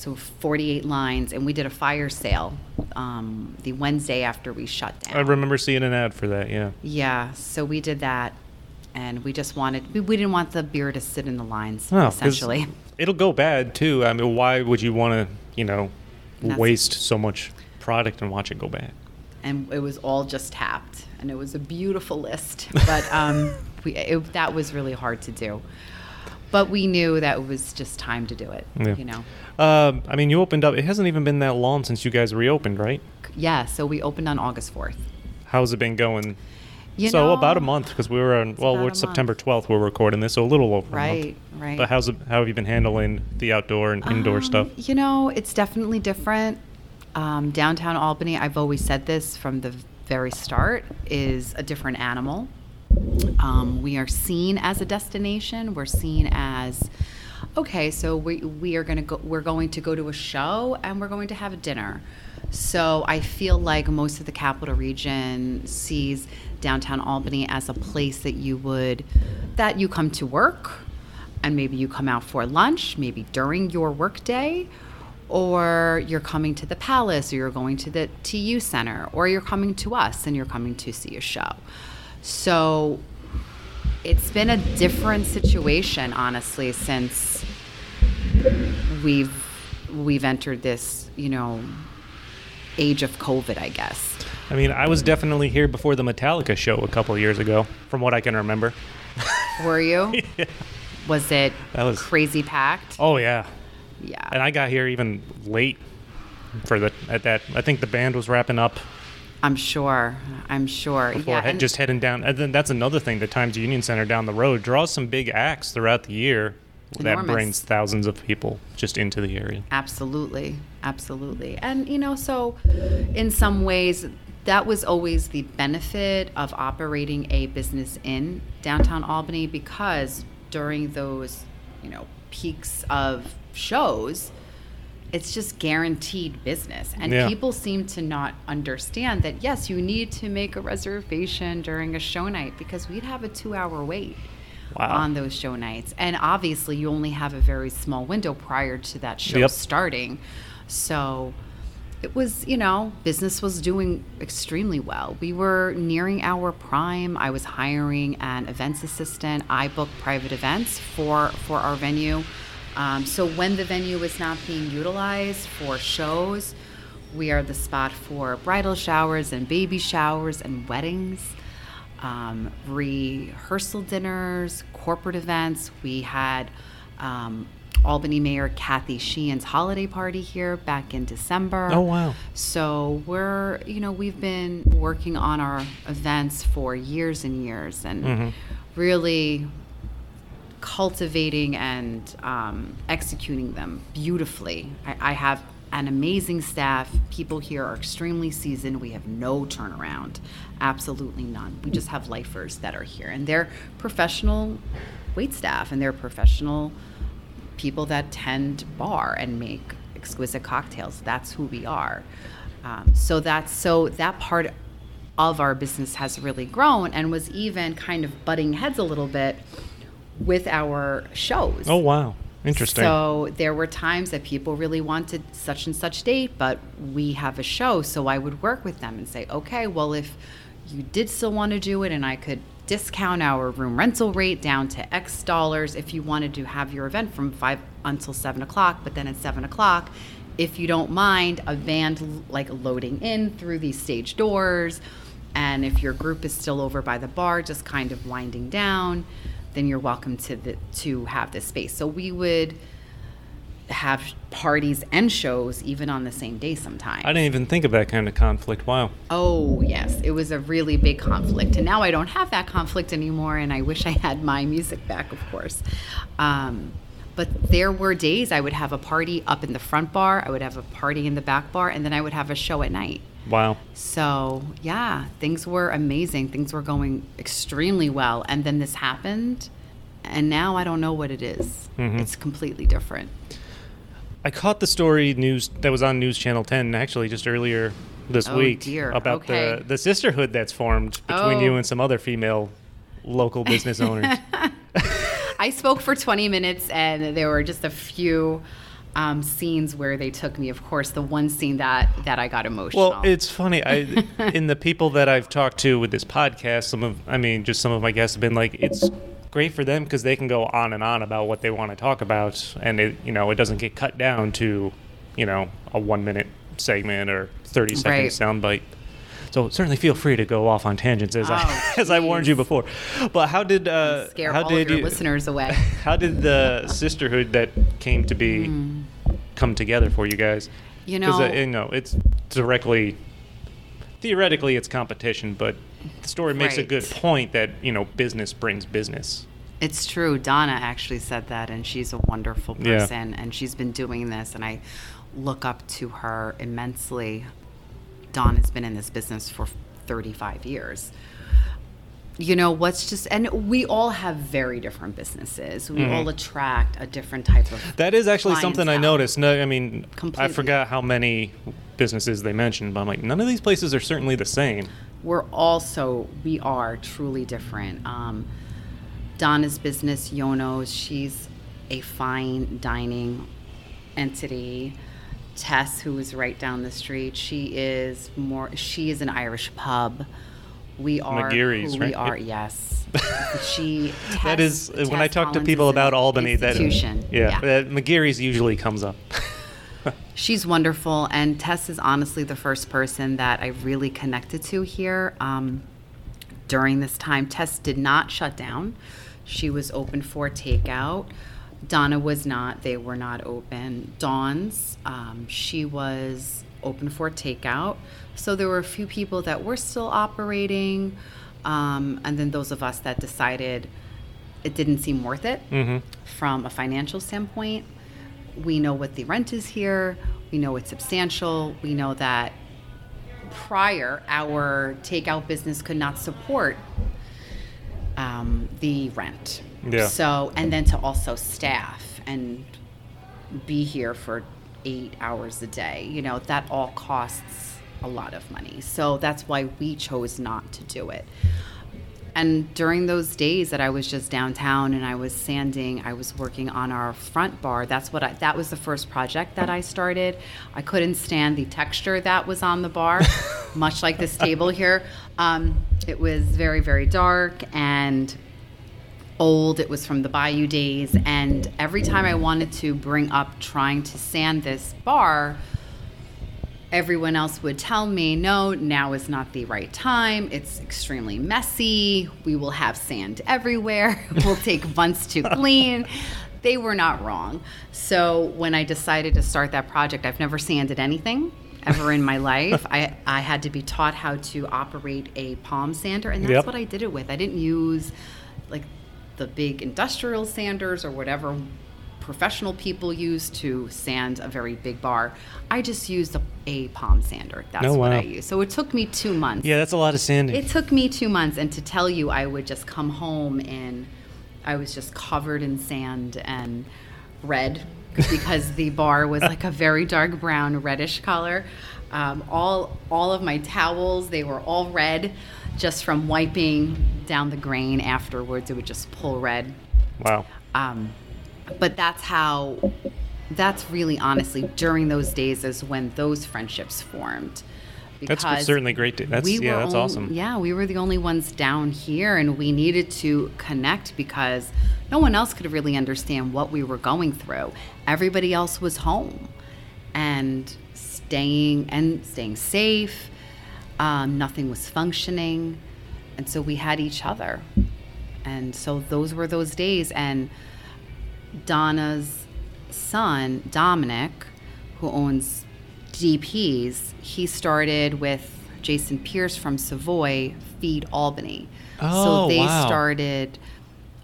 Speaker 2: So 48 lines, and we did a fire sale um, the Wednesday after we shut down.
Speaker 1: I remember seeing an ad for that. Yeah.
Speaker 2: Yeah, so we did that, and we just wanted, we, we didn't want the beer to sit in the lines,
Speaker 1: No,
Speaker 2: essentially.
Speaker 1: It'll go bad too. I mean, why would you want to, you know, waste so much product and watch it go bad?
Speaker 2: and it was all just tapped and it was a beautiful list but um, we, it, that was really hard to do but we knew that it was just time to do it
Speaker 1: Yeah.
Speaker 2: you know
Speaker 1: Um, I mean, you opened up. It hasn't even been that long since you guys reopened, right?
Speaker 2: yeah so we opened on august 4th
Speaker 1: How's it been going?
Speaker 2: you
Speaker 1: so
Speaker 2: know,
Speaker 1: about a month because we were on. Well, we're September twelfth. We're recording this, so a little over a
Speaker 2: right
Speaker 1: month.
Speaker 2: right
Speaker 1: But how's it? How have you been handling the outdoor and indoor
Speaker 2: Um,
Speaker 1: stuff?
Speaker 2: You know, it's definitely different. Um, downtown Albany, I've always said this from the very start, is a different animal. Um, we are seen as a destination. We're seen as okay. So we we are going to go. We're going to go to a show and we're going to have a dinner. So I feel like most of the capital region sees downtown Albany as a place that you would that you come to work and maybe you come out for lunch, maybe during your workday, or you're coming to the palace, or you're going to the TU Center, or you're coming to us and you're coming to see a show. So it's been a different situation, honestly, since we've we've entered this, you know, age of COVID, I guess.
Speaker 1: I mean, I was definitely here before the Metallica show a couple years ago, from what I can remember.
Speaker 2: Were you?
Speaker 1: Yeah.
Speaker 2: Was it
Speaker 1: That was-
Speaker 2: crazy packed?
Speaker 1: Oh yeah,
Speaker 2: yeah.
Speaker 1: and I got here even late for the at that. I think the band was wrapping up
Speaker 2: I'm sure. I'm sure.
Speaker 1: before
Speaker 2: yeah, and-
Speaker 1: just heading down. And then that's another thing. The Times Union Center down the road draws some big acts throughout the year that brings thousands of people just into the area.
Speaker 2: Absolutely. Absolutely. And, you know, so in some ways, that was always the benefit of operating a business in downtown Albany because during those, you know, peaks of shows, it's just guaranteed business. And
Speaker 1: Yeah.
Speaker 2: people seem to not understand that, yes, you need to make a reservation during a show night because we'd have a two hour wait
Speaker 1: Wow.
Speaker 2: on those show nights. And obviously, you only have a very small window prior to that show
Speaker 1: Yep.
Speaker 2: starting. So it was, you know, business was doing extremely well. We were nearing our prime. I was hiring an events assistant. I booked private events for for our venue. Um, so when the venue is not being utilized for shows, we are the spot for bridal showers and baby showers and weddings um, rehearsal dinners, corporate events. We had um, Albany Mayor Kathy Sheehan's holiday party here back in December.
Speaker 1: Oh, wow.
Speaker 2: So we're, you know, we've been working on our events for years and years and
Speaker 1: Mhm.
Speaker 2: really cultivating and um, executing them beautifully. I, I have an amazing staff. People here are extremely seasoned. We have no turnaround, absolutely none. We just have lifers that are here, and they're professional wait staff, and they're professional people that tend bar and make exquisite cocktails. That's who we are. Um, so that's so that part of our business has really grown and was even kind of butting heads a little bit with our shows.
Speaker 1: Oh, wow. Interesting.
Speaker 2: So there were times that people really wanted such and such date, but we have a show. So I would work with them and say, okay, well, if you did still want to do it and I could discount our room rental rate down to X dollars if you wanted to have your event from five until seven o'clock, but then at seven o'clock, if you don't mind, a van like loading in through these stage doors. And if your group is still over by the bar, just kind of winding down, then you're welcome to the, to have this space. So we would have parties and shows even on the same day sometimes.
Speaker 1: I didn't even think of that kind of conflict. Wow.
Speaker 2: Oh, yes. It was a really big conflict. And now I don't have that conflict anymore. And I wish I had my music back, of course. Um, but there were days I would have a party up in the front bar, I would have a party in the back bar, and then I would have a show at night.
Speaker 1: Wow.
Speaker 2: So, yeah, things were amazing. Things were going extremely well. And then this happened. And now I don't know what it is.
Speaker 1: Mhm.
Speaker 2: It's completely different.
Speaker 1: I caught the story news that was on News Channel 10 actually just earlier this
Speaker 2: Oh,
Speaker 1: week
Speaker 2: dear.
Speaker 1: about
Speaker 2: Okay.
Speaker 1: the the sisterhood that's formed between
Speaker 2: Oh.
Speaker 1: you and some other female local business owners.
Speaker 2: I spoke for 20 minutes, and there were just a few um, scenes where they took me. Of course, the one scene that that I got emotional.
Speaker 1: Well, it's funny. I in the people that I've talked to with this podcast, some of I mean, just some of my guests have been like, it's great for them because they can go on and on about what they want to talk about, and it you know it doesn't get cut down to you know a one minute segment or thirty second
Speaker 2: Right.
Speaker 1: soundbite. So certainly feel free to go off on tangents as I
Speaker 2: Oh,
Speaker 1: as I warned you before. But how did uh,
Speaker 2: scare
Speaker 1: how
Speaker 2: all
Speaker 1: did
Speaker 2: of your
Speaker 1: you,
Speaker 2: listeners away.
Speaker 1: How did the sisterhood that came to be come together for you guys?
Speaker 2: You
Speaker 1: 'Cause, uh, you know, it's directly, theoretically, it's competition, but the story makes a good point that you know business brings business.
Speaker 2: It's true. Donna actually said that, and she's a wonderful
Speaker 1: Yeah.
Speaker 2: person, and she's been doing this, and I look up to her immensely. Donna's been in this business for 35 years. You know, what's just, and we all have very different businesses. We
Speaker 1: Mhm.
Speaker 2: all attract a different type of.
Speaker 1: That is actually something I noticed. No, I mean, I
Speaker 2: Completely.
Speaker 1: forgot how many businesses they mentioned, but I'm like, none of these places are certainly the same.
Speaker 2: we're also we are truly different um, donna's business Yono's she's a fine dining entity tess who is right down the street she is more she is an irish pub we are
Speaker 1: McGeary's,
Speaker 2: who we
Speaker 1: right?
Speaker 2: are yes she
Speaker 1: That is Tess- when I
Speaker 2: Tess
Speaker 1: talk to people about Albany. That
Speaker 2: institution.
Speaker 1: yeah, that McGeary's usually comes up.
Speaker 2: She's wonderful, and Tess is honestly the first person that I really connected to here um, during this time. Tess did not shut down; she was open for takeout. Donna was not; they were not open. Dawn's, um, she was open for takeout. So there were a few people that were still operating, um, and then those of us that decided it didn't seem worth it
Speaker 1: hmm
Speaker 2: from a financial standpoint. We know what the rent is here. We know it's substantial. We know that prior, our takeout business could not support um, the rent.
Speaker 1: Yeah.
Speaker 2: So, and then to also staff and be here for eight hours a day, you know, that all costs a lot of money. So that's why we chose not to do it. And during those days that I was just downtown and I was sanding, I was working on our front bar. That's what I, that was the first project that I started. I couldn't stand the texture that was on the bar, much like this table here. Um, it was very, very dark and old. It was from the Bayou days. And every time I wanted to bring up trying to sand this bar, everyone else would tell me, no, now is not the right time. It's extremely messy. We will have sand everywhere. we'll take months to clean. they were not wrong. So when I decided to start that project, I've never sanded anything ever in my life. I, I had to be taught how to operate a palm sander, and that's
Speaker 1: Yep.
Speaker 2: what I did it with. I didn't use like the big industrial sanders or whatever professional people use to sand a very big bar. I just used a, a palm sander. That's
Speaker 1: Oh,
Speaker 2: what. I use. So it took me two months.
Speaker 1: Yeah, that's a lot of sanding.
Speaker 2: It took me two months, and to tell you, I would just come home and I was just covered in sand and red because the bar was like a very dark brown, reddish color. Um, all all of my towels they were all red, just from wiping down the grain afterwards. It would just pull red.
Speaker 1: wow.
Speaker 2: Um, but that's how. That's really honestly during those days is when those friendships formed.
Speaker 1: That's
Speaker 2: Because
Speaker 1: certainly great. To, that's yeah, that's
Speaker 2: on-
Speaker 1: awesome.
Speaker 2: Yeah, we were the only ones down here, and we needed to connect because no one else could really understand what we were going through. Everybody else was home and staying and staying safe. Um, nothing was functioning, and so we had each other. And so those were those days. And Donna's son, Dominic, who owns DPs, he started with Jason Pierce from Savoy, Feed Albany.
Speaker 1: Oh,
Speaker 2: so they
Speaker 1: wow.
Speaker 2: started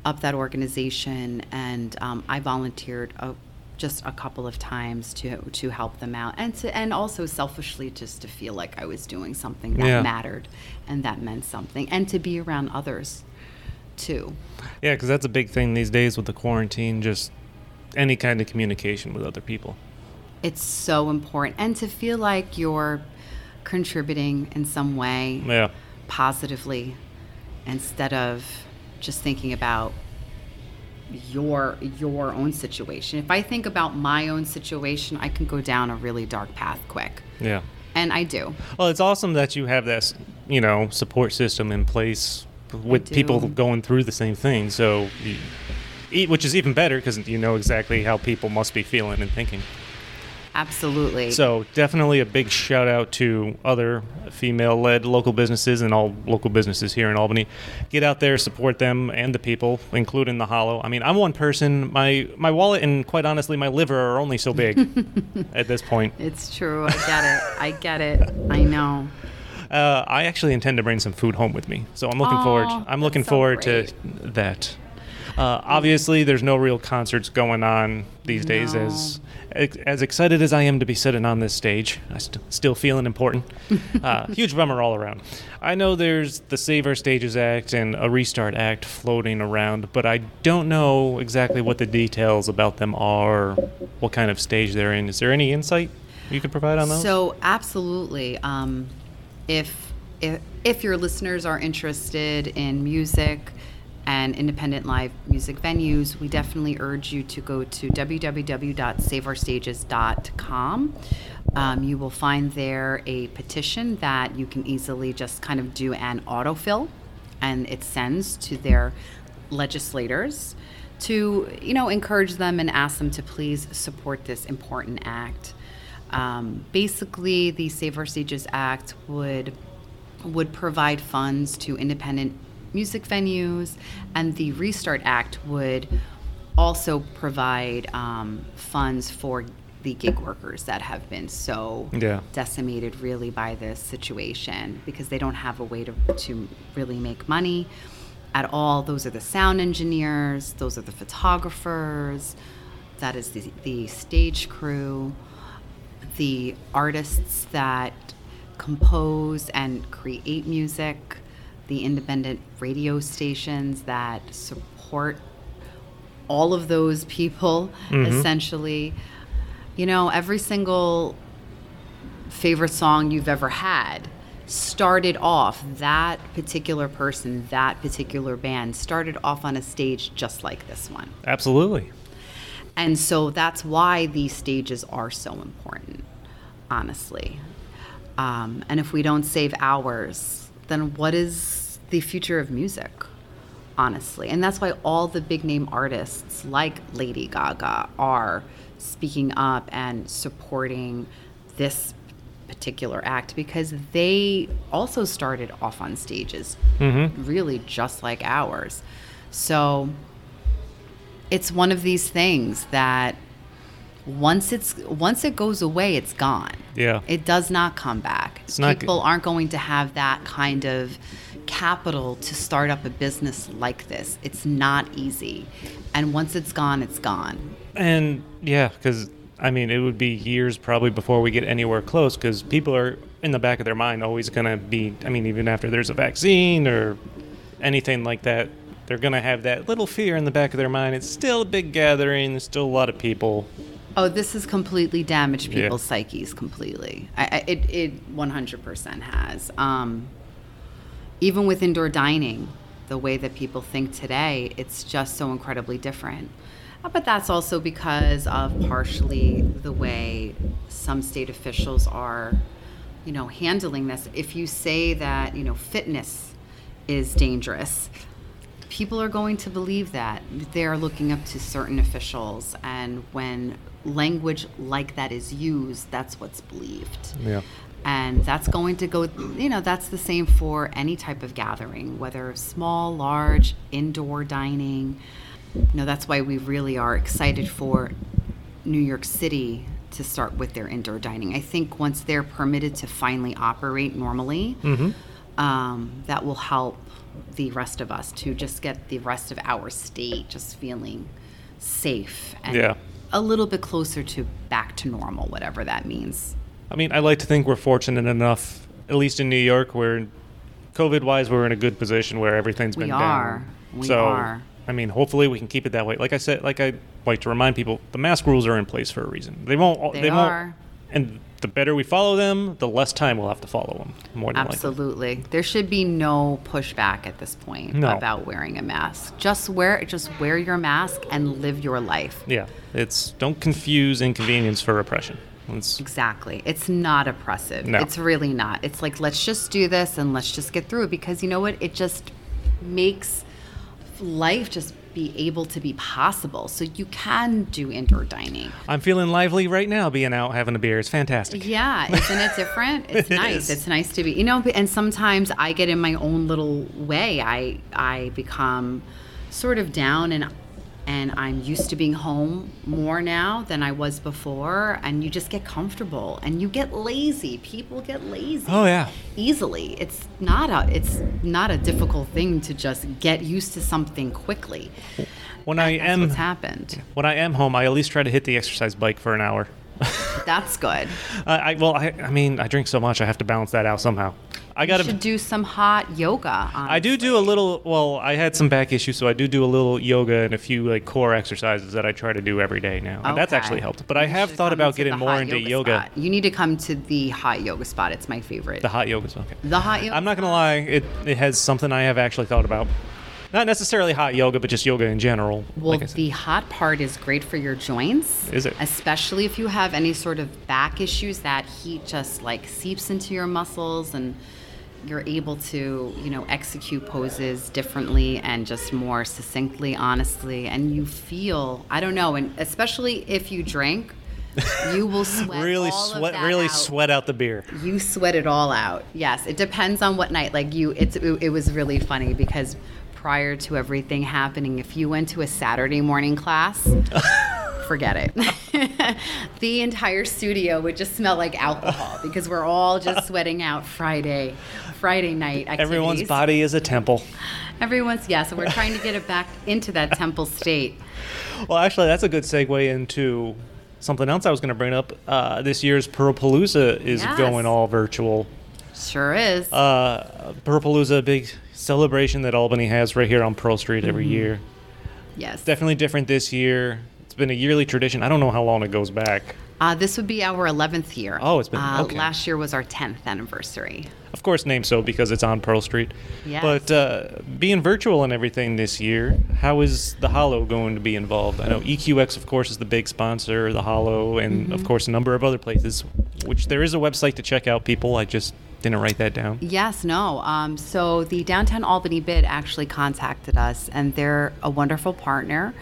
Speaker 2: up that organization, and um, I volunteered a, just a couple of times to to help them out, and to and also selfishly just to feel like I was doing something that
Speaker 1: Yeah.
Speaker 2: mattered and that meant something, and to be around others too.
Speaker 1: Yeah, because that's a big thing these days with the quarantine. Just any kind of communication with other people.
Speaker 2: It's so important. And to feel like you're contributing in some way
Speaker 1: Yeah.
Speaker 2: positively instead of just thinking about your your own situation. If I think about my own situation, I can go down a really dark path quick.
Speaker 1: Yeah.
Speaker 2: And I do.
Speaker 1: Well, it's awesome that you have this, you know, support system in place with people going through the same thing. So, you, which is even better because you know exactly how people must be feeling and thinking.
Speaker 2: Absolutely.
Speaker 1: So, definitely a big shout out to other female led local businesses and all local businesses here in Albany. Get out there, support them and the people, including the Hollow. I mean, I'm one person. My my wallet and quite honestly, my liver are only so big at this point.
Speaker 2: it's true. I get it. I get it. I know.
Speaker 1: Uh, I actually intend to bring some food home with me, so I'm looking
Speaker 2: Aw,
Speaker 1: forward. I'm looking
Speaker 2: so
Speaker 1: forward
Speaker 2: great.
Speaker 1: to that. Uh, obviously, there's no real concerts going on these days. As as excited as I am to be sitting on this stage, I st- still feeling important. uh, huge bummer all around. I know there's the Save Our Stages Act and a Restart Act floating around, but I don't know exactly what the details about them are, what kind of stage they're in. Is there any insight you could provide on those?
Speaker 2: So absolutely, um, if, if if your listeners are interested in music and independent live music venues, we definitely urge you to go to www.saveourstages.com. Um, you will find there a petition that you can easily just kind of do an autofill, and it sends to their legislators to you know encourage them and ask them to please support this important act. Um, basically, the Save Our Stages Act would would provide funds to independent music venues, and the Restart Act would also provide um, funds for the gig workers that have been so
Speaker 1: Yeah.
Speaker 2: decimated really by this situation because they don't have a way to, to really make money at all. Those are the sound engineers, those are the photographers, that is the, the stage crew, the artists that compose and create music, the independent radio stations that support all of those people essentially. You know, every single favorite song you've ever had started off that particular person, that particular band started off on a stage just like this one.
Speaker 1: Absolutely.
Speaker 2: And so that's why these stages are so important, honestly. Um, and if we don't save ours, then what is the future of music, honestly? And that's why all the big name artists like Lady Gaga are speaking up and supporting this particular act because they also started off on stages mm-hmm. really just like ours. So it's one of these things that once it's once it goes away, it's gone.
Speaker 1: Yeah.
Speaker 2: It does not come back.
Speaker 1: It's
Speaker 2: People aren't going to have that kind of capital to start up a business like this. It's not easy. And once it's gone, it's gone.
Speaker 1: And yeah, because I mean, it would be years probably before we get anywhere close because people are in the back of their mind always going to be, I mean, even after there's a vaccine or anything like that, they're going to have that little fear in the back of their mind. It's still a big gathering, there's still a lot of people.
Speaker 2: Oh, this has completely damaged
Speaker 1: Yeah.
Speaker 2: people's psyches completely. I, I, it, it 100% has. Um, even with indoor dining, the way that people think today, it's just so incredibly different. Uh, But that's also because of partially the way some state officials are, you know, handling this. If you say that, you know, fitness is dangerous, people are going to believe that. They're looking up to certain officials, and when language like that is used, that's what's believed.
Speaker 1: Yeah.
Speaker 2: And that's going to go, you know, that's the same for any type of gathering, whether small, large, indoor dining. You know, that's why we really are excited for New York City to start with their indoor dining. I think once they're permitted to finally operate normally,
Speaker 1: Mm-hmm.
Speaker 2: um, that will help the rest of us to just get the rest of our state just feeling safe and
Speaker 1: Yeah.
Speaker 2: A little bit closer to back to normal, whatever that means.
Speaker 1: I mean, I like to think we're fortunate enough, at least in New York, where COVID wise, we're in a good position where everything's been we
Speaker 2: are.
Speaker 1: down.
Speaker 2: We
Speaker 1: so,
Speaker 2: are.
Speaker 1: I mean, hopefully we can keep it that way. Like I said, like I like to remind people, the mask rules are in place for a reason. They won't.
Speaker 2: They
Speaker 1: won't.
Speaker 2: are.
Speaker 1: And the better we follow them, the less time we'll have to follow them. More than likely.
Speaker 2: Absolutely. There should be no pushback at this point
Speaker 1: No.
Speaker 2: about wearing a mask. Just wear it, just wear your mask and live your life.
Speaker 1: Yeah, it's don't confuse inconvenience for repression. It's,
Speaker 2: Exactly. It's not oppressive.
Speaker 1: No.
Speaker 2: It's really not. It's like let's just do this and let's just get through it because you know what? It just makes life just be able to be possible. So you can do indoor dining.
Speaker 1: I'm feeling lively right now, being out having a beer. It's fantastic.
Speaker 2: Yeah, isn't it different? It's
Speaker 1: It
Speaker 2: nice.
Speaker 1: is.
Speaker 2: It's nice to be, you know. And sometimes I get in my own little way. I I become sort of down, and and I'm used to being home more now than I was before. And you just get comfortable, and you get lazy. People get lazy.
Speaker 1: Oh yeah.
Speaker 2: Easily. It's not a it's not a difficult thing to just get used to something quickly.
Speaker 1: When I
Speaker 2: That's
Speaker 1: am
Speaker 2: what's happened.
Speaker 1: when I am home, I at least try to hit the exercise bike for an hour.
Speaker 2: That's good.
Speaker 1: I, I well, I, I mean, I drink so much, I have to balance that out somehow. I gotta.
Speaker 2: do some hot yoga.
Speaker 1: I do do a little. Well, I had some back issues, so I do do a little yoga and a few like core exercises that I try to do every day now, and that's actually helped. But I have thought about getting more into yoga.
Speaker 2: spot. You need to come to the hot yoga spot. It's my favorite.
Speaker 1: The hot yoga's okay.
Speaker 2: The hot yoga.
Speaker 1: I'm not gonna lie, it it has something I have actually thought about. Not necessarily hot yoga, but just yoga in general.
Speaker 2: Well,
Speaker 1: like
Speaker 2: the hot part is great for your joints.
Speaker 1: Is it?
Speaker 2: Especially if you have any sort of back issues, that heat just like seeps into your muscles and you're able to, you know, execute poses differently and just more succinctly, honestly. And you feel, I don't know, and especially if you drink, you will sweat.
Speaker 1: really sweat, really
Speaker 2: out.
Speaker 1: sweat out the beer.
Speaker 2: You sweat it all out. Yes, it depends on what night. Like you, it's it, it was really funny because prior to everything happening, if you went to a Saturday morning class, forget it. the entire studio would just smell like alcohol because we're all just sweating out Friday, Friday night activities.
Speaker 1: Everyone's body is a temple.
Speaker 2: Everyone's yeah. So we're trying to get it back into that temple state.
Speaker 1: Well, actually, that's a good segue into something else I was going to bring up. Uh, this year's Pearlpalooza is
Speaker 2: Yes.
Speaker 1: going all virtual.
Speaker 2: Sure is.
Speaker 1: Uh, Pearlpalooza, a big celebration that Albany has right here on Pearl Street every
Speaker 2: Mm-hmm.
Speaker 1: year.
Speaker 2: yes.
Speaker 1: Definitely different this year. It's been a yearly tradition. I don't know how long it goes back.
Speaker 2: Uh, this would be our 11th year.
Speaker 1: Oh, it's been-
Speaker 2: uh,
Speaker 1: okay.
Speaker 2: Last year was our 10th anniversary.
Speaker 1: Of course, named so because it's on Pearl Street.
Speaker 2: Yes.
Speaker 1: But uh, being virtual and everything this year, how is the Hollow going to be involved? I know EQX, of course, is the big sponsor, the Hollow, and
Speaker 2: Mm-hmm.
Speaker 1: of course a number of other places. Which there is a website to check out. People, I just didn't write that down.
Speaker 2: Yes, no. Um, so the Downtown Albany bid actually contacted us, and they're a wonderful partner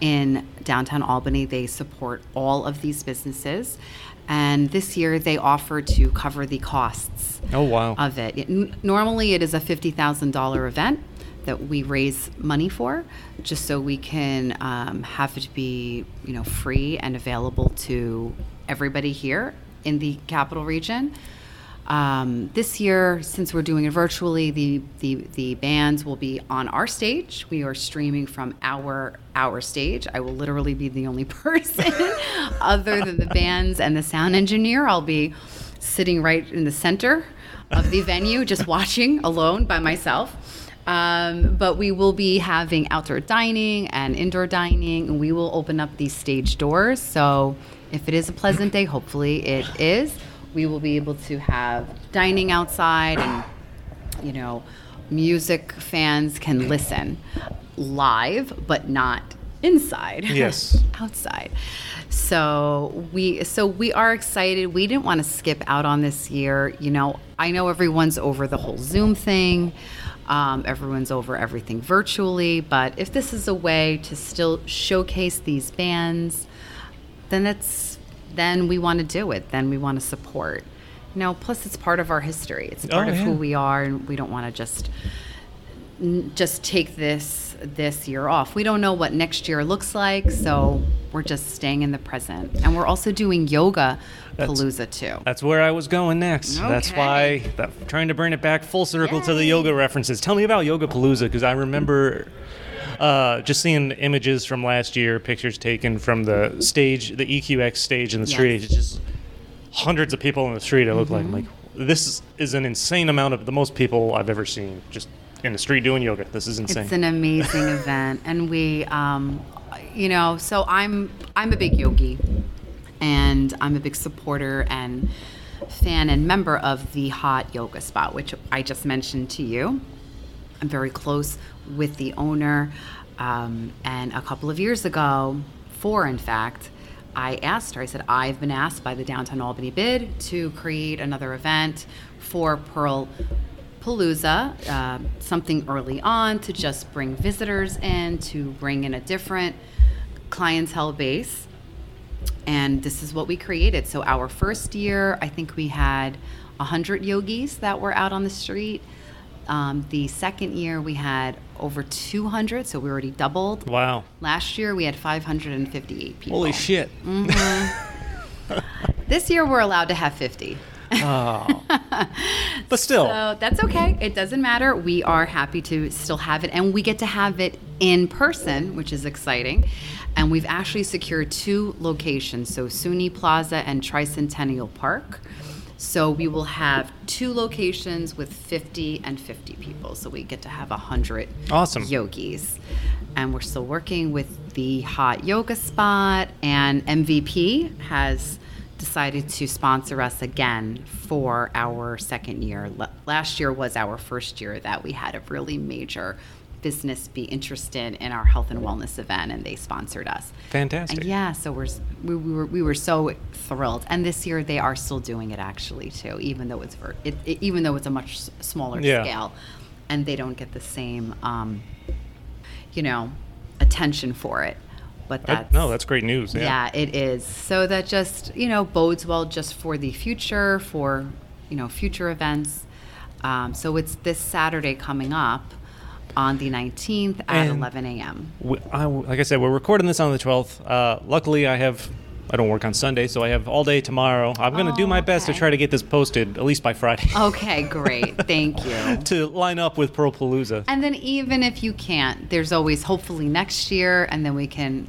Speaker 2: in downtown Albany. They support all of these businesses. And this year they offered to cover the costs
Speaker 1: Oh wow!
Speaker 2: of it. It- normally, it is a $50,000 event. that we raise money for, just so we can um, have it be you know free and available to everybody here in the capital region. Um, this year, since we're doing it virtually, the, the the bands will be on our stage. We are streaming from our our stage. I will literally be the only person, other than the bands and the sound engineer. I'll be sitting right in the center of the venue, just watching alone by myself. Um, but we will be having outdoor dining and indoor dining, and we will open up these stage doors. So if it is a pleasant day, hopefully it is we will be able to have dining outside and you know music fans can listen live but not inside.
Speaker 1: Yes.
Speaker 2: outside. So we so we are excited. We didn't want to skip out on this year. You know i know everyone's over the whole zoom thing. Um, everyone's over everything virtually but if this is a way to still showcase these bands then that's then we want to do it then we want to support you know plus it's part of our history it's part
Speaker 1: Oh,
Speaker 2: of who we are and we don't want to just just take this this year off. We don't know what next year looks like, so we're just staying in the present. And we're also doing yoga
Speaker 1: That's-
Speaker 2: palooza too.
Speaker 1: That's where I was going next. That's why that, trying to bring it back full circle to the yoga references. Tell me about Yoga Palooza because I remember uh, just seeing images from last year, pictures taken from the stage, the EQX stage in the
Speaker 2: Yes.
Speaker 1: street. It's just hundreds of people in the street. It looked
Speaker 2: Mm-hmm.
Speaker 1: like I'm like this is an insane amount of the most people I've ever seen just in the street doing yoga. This is insane.
Speaker 2: It's an amazing event, and we, um, you know, so I'm I'm a big yogi, and I'm a big supporter and fan and member of the Hot Yoga Spot, which I just mentioned to you. I'm very close with the owner, um, and a couple of years ago, four in fact. I asked her, I said, I've been asked by the Downtown Albany bid to create another event for Pearl Palooza, uh, something early on to just bring visitors in, to bring in a different clientele base. And this is what we created. So, our first year, I think we had 100 yogis that were out on the street. Um, the second year, we had over 200, so we already doubled.
Speaker 1: wow.
Speaker 2: Last year, we had 558 people.
Speaker 1: Holy shit.
Speaker 2: This year, we're allowed to have 50.
Speaker 1: Oh. but still.
Speaker 2: So that's okay. It doesn't matter. We are happy to still have it, and we get to have it in person, which is exciting. And we've actually secured two locations, so SUNY Plaza and Tricentennial Park. So we will have two locations with 50 and 50 people. So we get to have 100
Speaker 1: Awesome.
Speaker 2: yogis. And we're still working with the hot yoga spot, and MVP has decided to sponsor us again for our second year. Last year was our first year that we had a really major business be interested in our health and wellness event, and they sponsored us.
Speaker 1: Fantastic.
Speaker 2: And yeah, so we're, we, we were we were so thrilled, and this year they are still doing it actually too, even though it's ver- it, it, even though it's a much smaller
Speaker 1: Yeah.
Speaker 2: scale, and they don't get the same, um, you know, attention for it. But
Speaker 1: I-
Speaker 2: that's
Speaker 1: no, that's great news. Yeah.
Speaker 2: yeah, it is. So that just you know bodes well just for the future, for you know future events. Um, so it's this Saturday coming up on the 19th at
Speaker 1: And-
Speaker 2: 11 a.m.
Speaker 1: we, I, like I said, we're recording this on the 12th. Uh, luckily, I have. I don't work on Sunday, so I have all day tomorrow. I'm going to do
Speaker 2: Oh,
Speaker 1: my best to try to get this posted at least by Friday
Speaker 2: Okay, great. Thank you.
Speaker 1: to line up with Pearl Palooza.
Speaker 2: And then even if you can't, there's always hopefully next year, and then we can,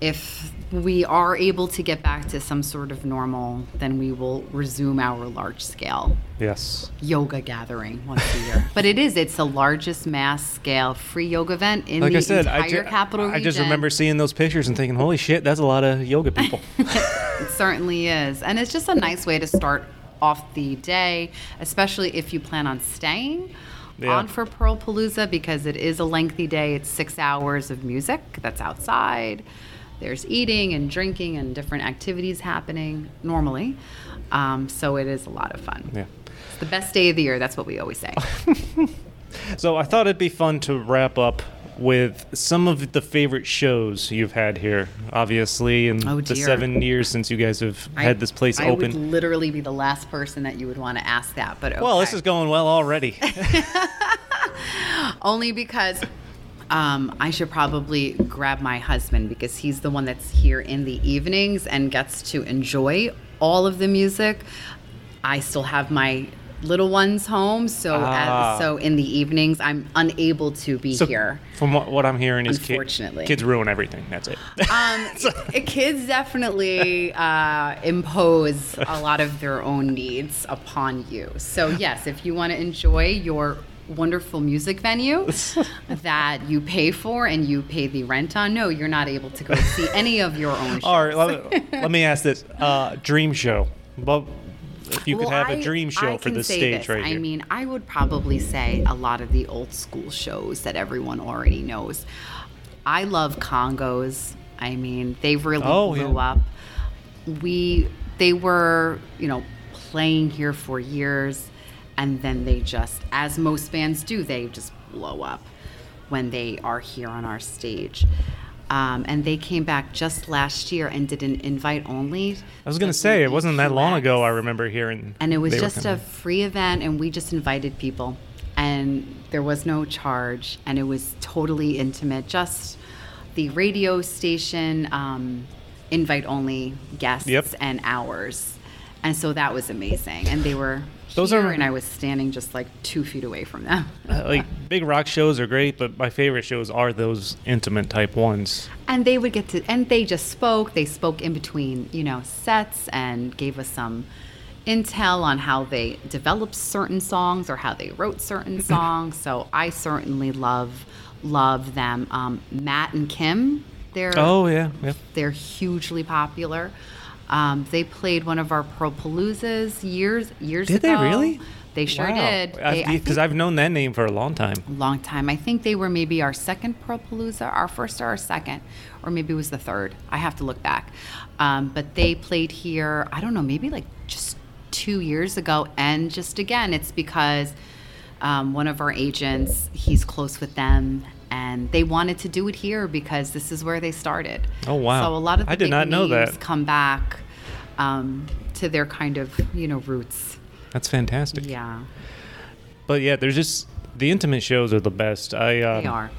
Speaker 2: if we are able to get back to some sort of normal, then we will resume our large scale
Speaker 1: Yes.
Speaker 2: yoga gathering once a year. but it is, it's the largest mass scale free yoga event in
Speaker 1: Like
Speaker 2: the
Speaker 1: I said,
Speaker 2: entire
Speaker 1: I, ju-
Speaker 2: capital
Speaker 1: I
Speaker 2: region.
Speaker 1: just remember seeing those pictures and thinking, "Holy shit, that's a lot of yoga people."
Speaker 2: It certainly is. And it's just a nice way to start off the day, especially if you plan on staying
Speaker 1: Yeah.
Speaker 2: on for Pearl Palooza because it is a lengthy day. It's six hours of music that's outside. There's eating and drinking and different activities happening normally. Um, so it is a lot of fun.
Speaker 1: yeah.
Speaker 2: It's the best day of the year. That's what we always say.
Speaker 1: So I thought it'd be fun to wrap up with some of the favorite shows you've had here. Obviously, in
Speaker 2: Oh,
Speaker 1: the seven years since you guys have
Speaker 2: I-
Speaker 1: had this place
Speaker 2: I
Speaker 1: open.
Speaker 2: would literally be the last person that you would want to ask that. But
Speaker 1: Well, this is going well already.
Speaker 2: Only because um, I should probably grab my husband because he's the one that's here in the evenings and gets to enjoy all of the music. I still have my little ones home, so
Speaker 1: Ah.
Speaker 2: as, so in the evenings I'm unable to be
Speaker 1: So
Speaker 2: here.
Speaker 1: from what, what I'm hearing is kid-
Speaker 2: Unfortunately.
Speaker 1: kids ruin everything. That's it.
Speaker 2: Um, i- kids definitely uh, impose a lot of their own needs upon you. So yes, if you want to enjoy your wonderful music venue that you pay for and you pay the rent on, no, you're not able to go see any of your own shows.
Speaker 1: All right, let me, let me ask this: uh, dream show. Well, if you could have
Speaker 2: I-
Speaker 1: a dream show
Speaker 2: I
Speaker 1: for this stage
Speaker 2: this.
Speaker 1: right
Speaker 2: I
Speaker 1: here.
Speaker 2: mean, I would probably say a lot of the old school shows that everyone already knows. I love Kongos. I mean, they really
Speaker 1: Oh,
Speaker 2: blew
Speaker 1: yeah.
Speaker 2: up. We they were, you know, playing here for years and then they just as most bands do, they just blow up when they are here on our stage. Um, and they came back just last year and did an invite only.
Speaker 1: I was gonna say it wasn't that long ago. I remember hearing,
Speaker 2: And it was just a free event, and we just invited people. And there was no charge, and it was totally intimate. Just the radio station, um, invite only guests
Speaker 1: Yep.
Speaker 2: and hours. And so that was amazing. And they were
Speaker 1: Those are-
Speaker 2: and I was standing just like two feet away from them.
Speaker 1: Uh, like big rock shows are great, but my favorite shows are those intimate type ones.
Speaker 2: and they would get to and they just spoke they spoke in between you know sets and gave us some intel on how they developed certain songs or how they wrote certain songs so i certainly love love them um, matt and kim they're
Speaker 1: Oh yeah, yeah.
Speaker 2: they're hugely popular um, they played one of our Pearl Paloozas years years ago.
Speaker 1: Did they really?
Speaker 2: They sure did.
Speaker 1: Because I've known that name for a long time.
Speaker 2: long time. I think they were maybe our second Pearl Palooza, our first or our second, or maybe it was the third. I have to look back. Um, but they played here, I don't know, maybe like just two years ago. And just again, it's because um, one of our agents, he's close with them. And they wanted to do it here because this is where they started.
Speaker 1: Oh, wow.
Speaker 2: So a lot of the
Speaker 1: I did not know that.
Speaker 2: come back um, to their kind of you know roots.
Speaker 1: That's fantastic.
Speaker 2: Yeah,
Speaker 1: But yeah, there's just the intimate shows are the best. I um,
Speaker 2: they are.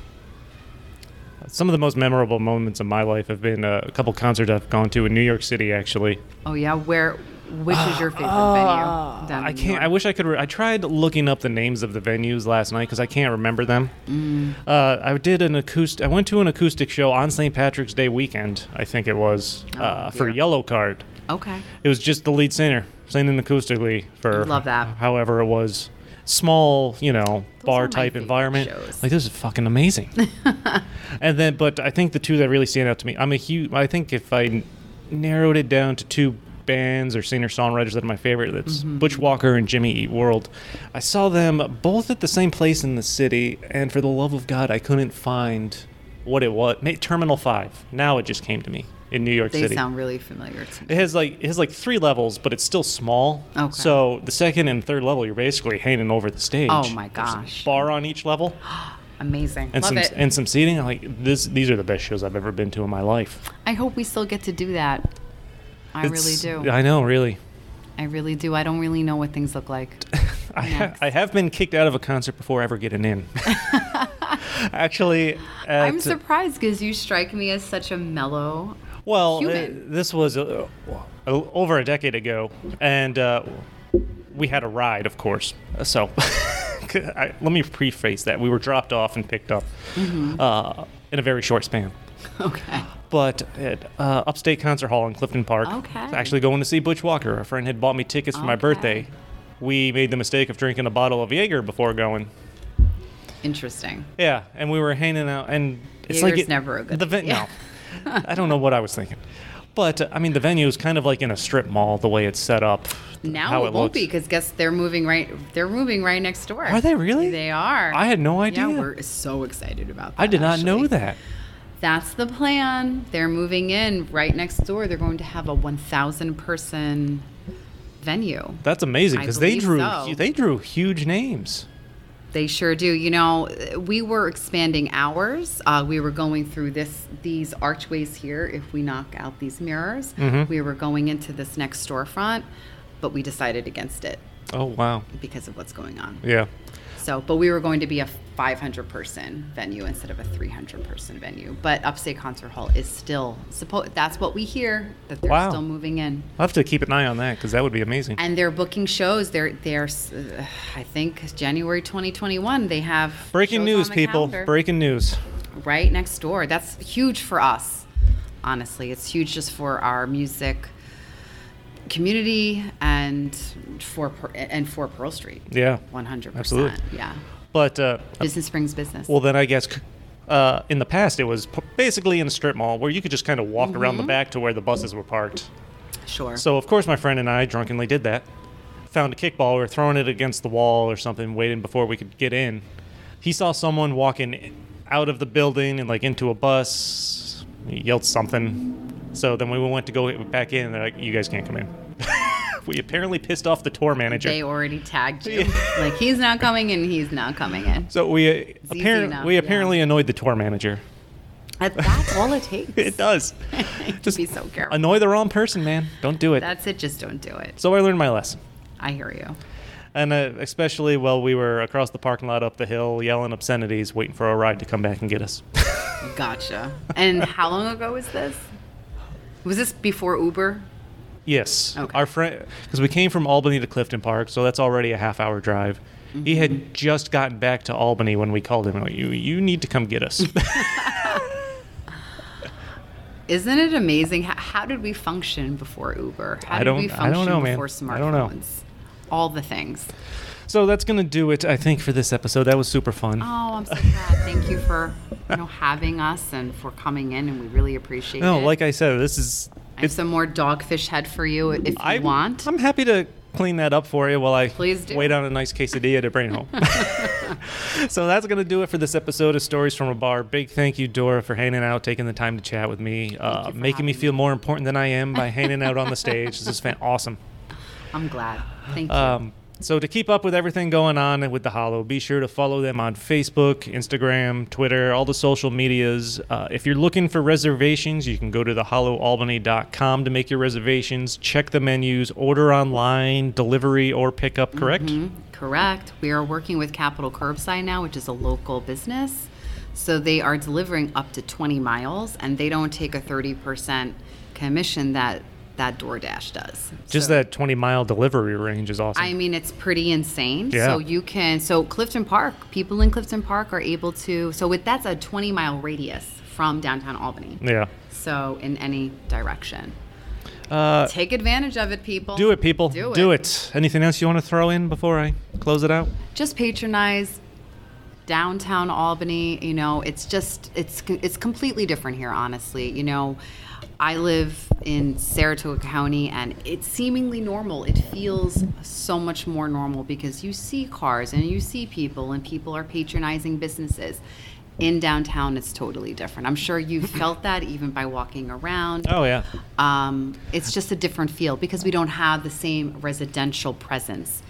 Speaker 1: some of the most memorable moments of my life have been uh, a couple concerts I've gone to in New York City actually.
Speaker 2: Oh yeah, where? Which is your favorite venue? down
Speaker 1: I
Speaker 2: in New
Speaker 1: can't. I
Speaker 2: York?
Speaker 1: wish I could. Re- I tried looking up the names of the venues last night because I can't remember them.
Speaker 2: Mm.
Speaker 1: Uh, I did an acoustic. I went to an acoustic show on St. Patrick's Day weekend. I think it was
Speaker 2: Oh,
Speaker 1: uh, for. Yellowcard.
Speaker 2: Okay.
Speaker 1: It was just the lead singer singing acoustically for
Speaker 2: Love that.
Speaker 1: However, it was small, you know,
Speaker 2: are
Speaker 1: bar
Speaker 2: my
Speaker 1: type
Speaker 2: favorite
Speaker 1: environment.
Speaker 2: shows.
Speaker 1: Like this is fucking amazing. and then, but I think the two that really stand out to me. I'm a huge. I think if I n- narrowed it down to two bands or singer songwriters that are my favorite, that's
Speaker 2: Mm-hmm.
Speaker 1: Butch Walker and Jimmy Eat World. I saw them both at the same place in the city, and for the love of God, I couldn't find what it was. Ma- Terminal Five. Now it just came to me in New York
Speaker 2: They
Speaker 1: City.
Speaker 2: They sound really familiar to me.
Speaker 1: It has like it has like three levels, but it's still small.
Speaker 2: Okay.
Speaker 1: So the second and third level, you're basically hanging over the stage.
Speaker 2: Oh my
Speaker 1: There's a
Speaker 2: gosh.
Speaker 1: bar on each level
Speaker 2: Amazing.
Speaker 1: and
Speaker 2: Love
Speaker 1: some
Speaker 2: it.
Speaker 1: and some seating. Like this, these are the best shows I've ever been to in my life.
Speaker 2: I hope we still get to do that. I really do.
Speaker 1: I know, really.
Speaker 2: I really do. I don't really know what things look like.
Speaker 1: I, ha- I have been kicked out of a concert before ever getting in. Actually,
Speaker 2: I'm surprised because you strike me as such a mellow.
Speaker 1: Well, uh, this was uh, uh, over a decade ago, and uh, we had a ride, of course. So, I, let me preface that we were dropped off and picked up
Speaker 2: Mm-hmm.
Speaker 1: uh, in a very short span.
Speaker 2: Okay.
Speaker 1: But at uh, Upstate Concert Hall in Clifton Park,
Speaker 2: Okay.
Speaker 1: actually going to see Butch Walker. A friend had bought me tickets for my
Speaker 2: Okay.
Speaker 1: birthday. We made the mistake of drinking a bottle of Jaeger before going.
Speaker 2: Interesting.
Speaker 1: Yeah, and we were hanging out, and it's
Speaker 2: Jaeger's
Speaker 1: like it-
Speaker 2: never a good
Speaker 1: The ven-
Speaker 2: yeah.
Speaker 1: no, I don't know what I was thinking, but uh, I mean the venue is kind of like in a strip mall the way it's set up.
Speaker 2: Now
Speaker 1: how
Speaker 2: it, won't
Speaker 1: looks.
Speaker 2: be because guess they're moving right. They're moving right next door.
Speaker 1: Are they really?
Speaker 2: They are.
Speaker 1: I had no idea.
Speaker 2: Yeah, we're so excited about that.
Speaker 1: I did not know
Speaker 2: actually.
Speaker 1: that.
Speaker 2: That's the plan. They're moving in right next door. They're going to have a 1,000 person venue.
Speaker 1: That's amazing because they drew
Speaker 2: so.
Speaker 1: they drew huge names.
Speaker 2: They sure do. You know, we were expanding ours. Uh, we were going through this these archways here. If we knock out these mirrors,
Speaker 1: Mm-hmm.
Speaker 2: we were going into this next storefront, but we decided against it
Speaker 1: Oh wow,
Speaker 2: because of what's going on.
Speaker 1: yeah.
Speaker 2: So, but we were going to be a 500 person venue instead of a 300 person venue. But Upstate Concert Hall is still supposed. That's what we hear that they're
Speaker 1: Wow.
Speaker 2: still moving in,
Speaker 1: I'll have to keep an eye on that because that would be amazing.
Speaker 2: and they're booking shows. They're they're uh, I think January 2021 they have
Speaker 1: Breaking news, people.
Speaker 2: calendar
Speaker 1: Breaking news.
Speaker 2: right next door. That's huge for us. Honestly, it's huge just for our music community and for and for Pearl Street.
Speaker 1: Yeah.
Speaker 2: 100%.
Speaker 1: Absolutely.
Speaker 2: Yeah.
Speaker 1: But uh,
Speaker 2: Business brings business.
Speaker 1: well, then I guess uh, in the past it was p- basically in a strip mall where you could just kind of walk around
Speaker 2: Mm-hmm.
Speaker 1: the back to where the buses were parked.
Speaker 2: sure.
Speaker 1: So of course my friend and I drunkenly did that. Found a kickball, we were throwing it against the wall or something, waiting before we could get in. He saw someone walking out of the building and like into a bus. He yelled something. So then we went to go back in, and they're like, "You guys can't come in." we apparently pissed off the tour manager.
Speaker 2: they already tagged you. like he's not coming in, he's not coming in.
Speaker 1: so we uh, apparently we
Speaker 2: yeah.
Speaker 1: apparently annoyed the tour manager.
Speaker 2: That's all it takes.
Speaker 1: It does.
Speaker 2: Just be so careful.
Speaker 1: Annoy the wrong person, man. Don't do it.
Speaker 2: That's it. Just don't do it.
Speaker 1: so I learned my lesson.
Speaker 2: I hear you.
Speaker 1: And uh, especially while we were across the parking lot up the hill yelling obscenities, waiting for a ride to come back and get us.
Speaker 2: Gotcha. And how long ago was this? Was this before Uber?
Speaker 1: yes.
Speaker 2: Okay.
Speaker 1: Our friend, because we came from Albany to Clifton Park, so that's already a half hour drive. He
Speaker 2: Mm-hmm.
Speaker 1: had just gotten back to Albany when we called him. Like, You, you need to come get us.
Speaker 2: Isn't it amazing? How, how did we function before Uber? How
Speaker 1: I
Speaker 2: did
Speaker 1: don't-
Speaker 2: we
Speaker 1: I
Speaker 2: function
Speaker 1: don't know, man.
Speaker 2: before smartphones?
Speaker 1: I don't know.
Speaker 2: All the things.
Speaker 1: So that's going to do it, I think, for this episode. That was super fun.
Speaker 2: Oh, I'm so glad. Thank you for you know having us and for coming in, and we really appreciate
Speaker 1: no,
Speaker 2: it.
Speaker 1: No, like I said, this is.
Speaker 2: I have some more dogfish head for you if you
Speaker 1: I
Speaker 2: want.
Speaker 1: I'm happy to clean that up for you while I wait on a nice quesadilla to bring home. so that's going to do it for this episode of Stories from a Bar. Big thank you, Dora, for hanging out, taking the time to chat with me, uh, making me feel more important than I am by hanging out on the stage. This is fan- awesome.
Speaker 2: I'm glad. Thank you.
Speaker 1: Um, so to keep up with everything going on with the Hollow, be sure to follow them on Facebook, Instagram, Twitter, all the social medias. Uh, if you're looking for reservations, you can go to thehollowalbany.com to make your reservations. Check the menus, order online, delivery or pickup. Correct?
Speaker 2: Mhm, Correct. We are working with Capital Curbside now, which is a local business. So they are delivering up to 20 miles, and they don't take a 30% commission that that DoorDash does.
Speaker 1: Just
Speaker 2: So-
Speaker 1: that 20 mile delivery range is awesome.
Speaker 2: I mean, it's pretty insane.
Speaker 1: Yeah.
Speaker 2: So you can, so Clifton Park, people in Clifton Park are able to, so with that's a 20 mile radius from downtown Albany.
Speaker 1: yeah.
Speaker 2: So in any direction.
Speaker 1: Uh,
Speaker 2: Take advantage of it, people.
Speaker 1: do it, people.
Speaker 2: Do it.
Speaker 1: it. Anything else you want to throw in before I close it out?
Speaker 2: just patronize downtown Albany. You know, it's just it's it's completely different here. Honestly, you know, I live in Saratoga County, and it's seemingly normal. It feels so much more normal because you see cars and you see people, and people are patronizing businesses. In downtown, it's totally different. I'm sure you've felt that even by walking around.
Speaker 1: Oh, yeah.
Speaker 2: Um, it's just a different feel because we don't have the same residential presence.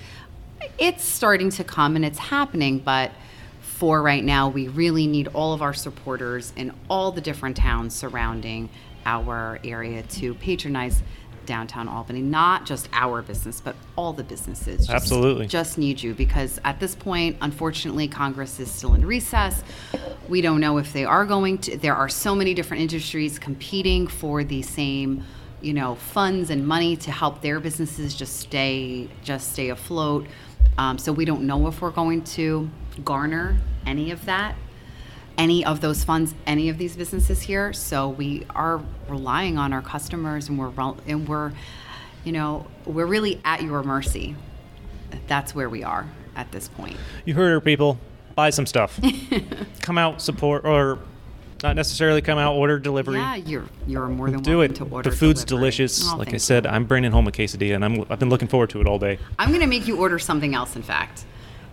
Speaker 2: It's starting to come and it's happening, but for right now, we really need all of our supporters in all the different towns surrounding our area to patronize downtown Albany, not just our business, but all the businesses. Just,
Speaker 1: Absolutely.
Speaker 2: Just need you because at this point, unfortunately, Congress is still in recess. We don't know if they are going to. There are so many different industries competing for the same, you know, funds and money to help their businesses just stay just stay afloat. Um, so we don't know if we're going to garner any of that any of those funds, any of these businesses here. So we are relying on our customers, and we're and we're, you know, we're really at your mercy. That's where we are at this point.
Speaker 1: You heard her, people. Buy some stuff. come out, support, or not necessarily come out, order delivery.
Speaker 2: Yeah, you're you're more than
Speaker 1: Do
Speaker 2: welcome
Speaker 1: it.
Speaker 2: to order.
Speaker 1: The food's
Speaker 2: delivery.
Speaker 1: delicious.
Speaker 2: Oh,
Speaker 1: like I said,
Speaker 2: you.
Speaker 1: I'm bringing home a quesadilla, and I'm, I've been looking forward to it all day.
Speaker 2: I'm gonna make you order something else. In fact.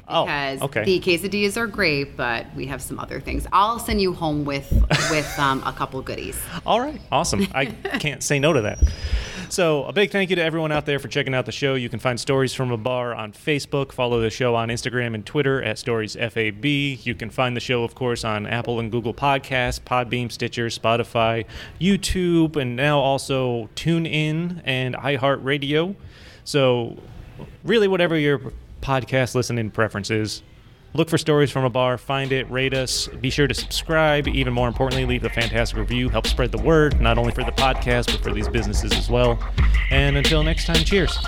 Speaker 1: Oh, okay.
Speaker 2: the quesadillas are great, but we have some other things. I'll send you home with with um, a couple goodies.
Speaker 1: All right, awesome. I can't say no to that. So, a big thank you to everyone out there for checking out the show. You can find Stories from a Bar on Facebook. Follow the show on Instagram and Twitter at StoriesFAB. You can find the show, of course, on Apple and Google Podcasts, Podbean, Stitcher, Spotify, YouTube, and now also TuneIn and iHeartRadio. So, really, whatever your podcast listening preferences. Look for Stories from a Bar, find it, rate us. Be sure to subscribe. Even more importantly, leave a fantastic review. Help spread the word, not only for the podcast, but for these businesses as well. And until next time, cheers.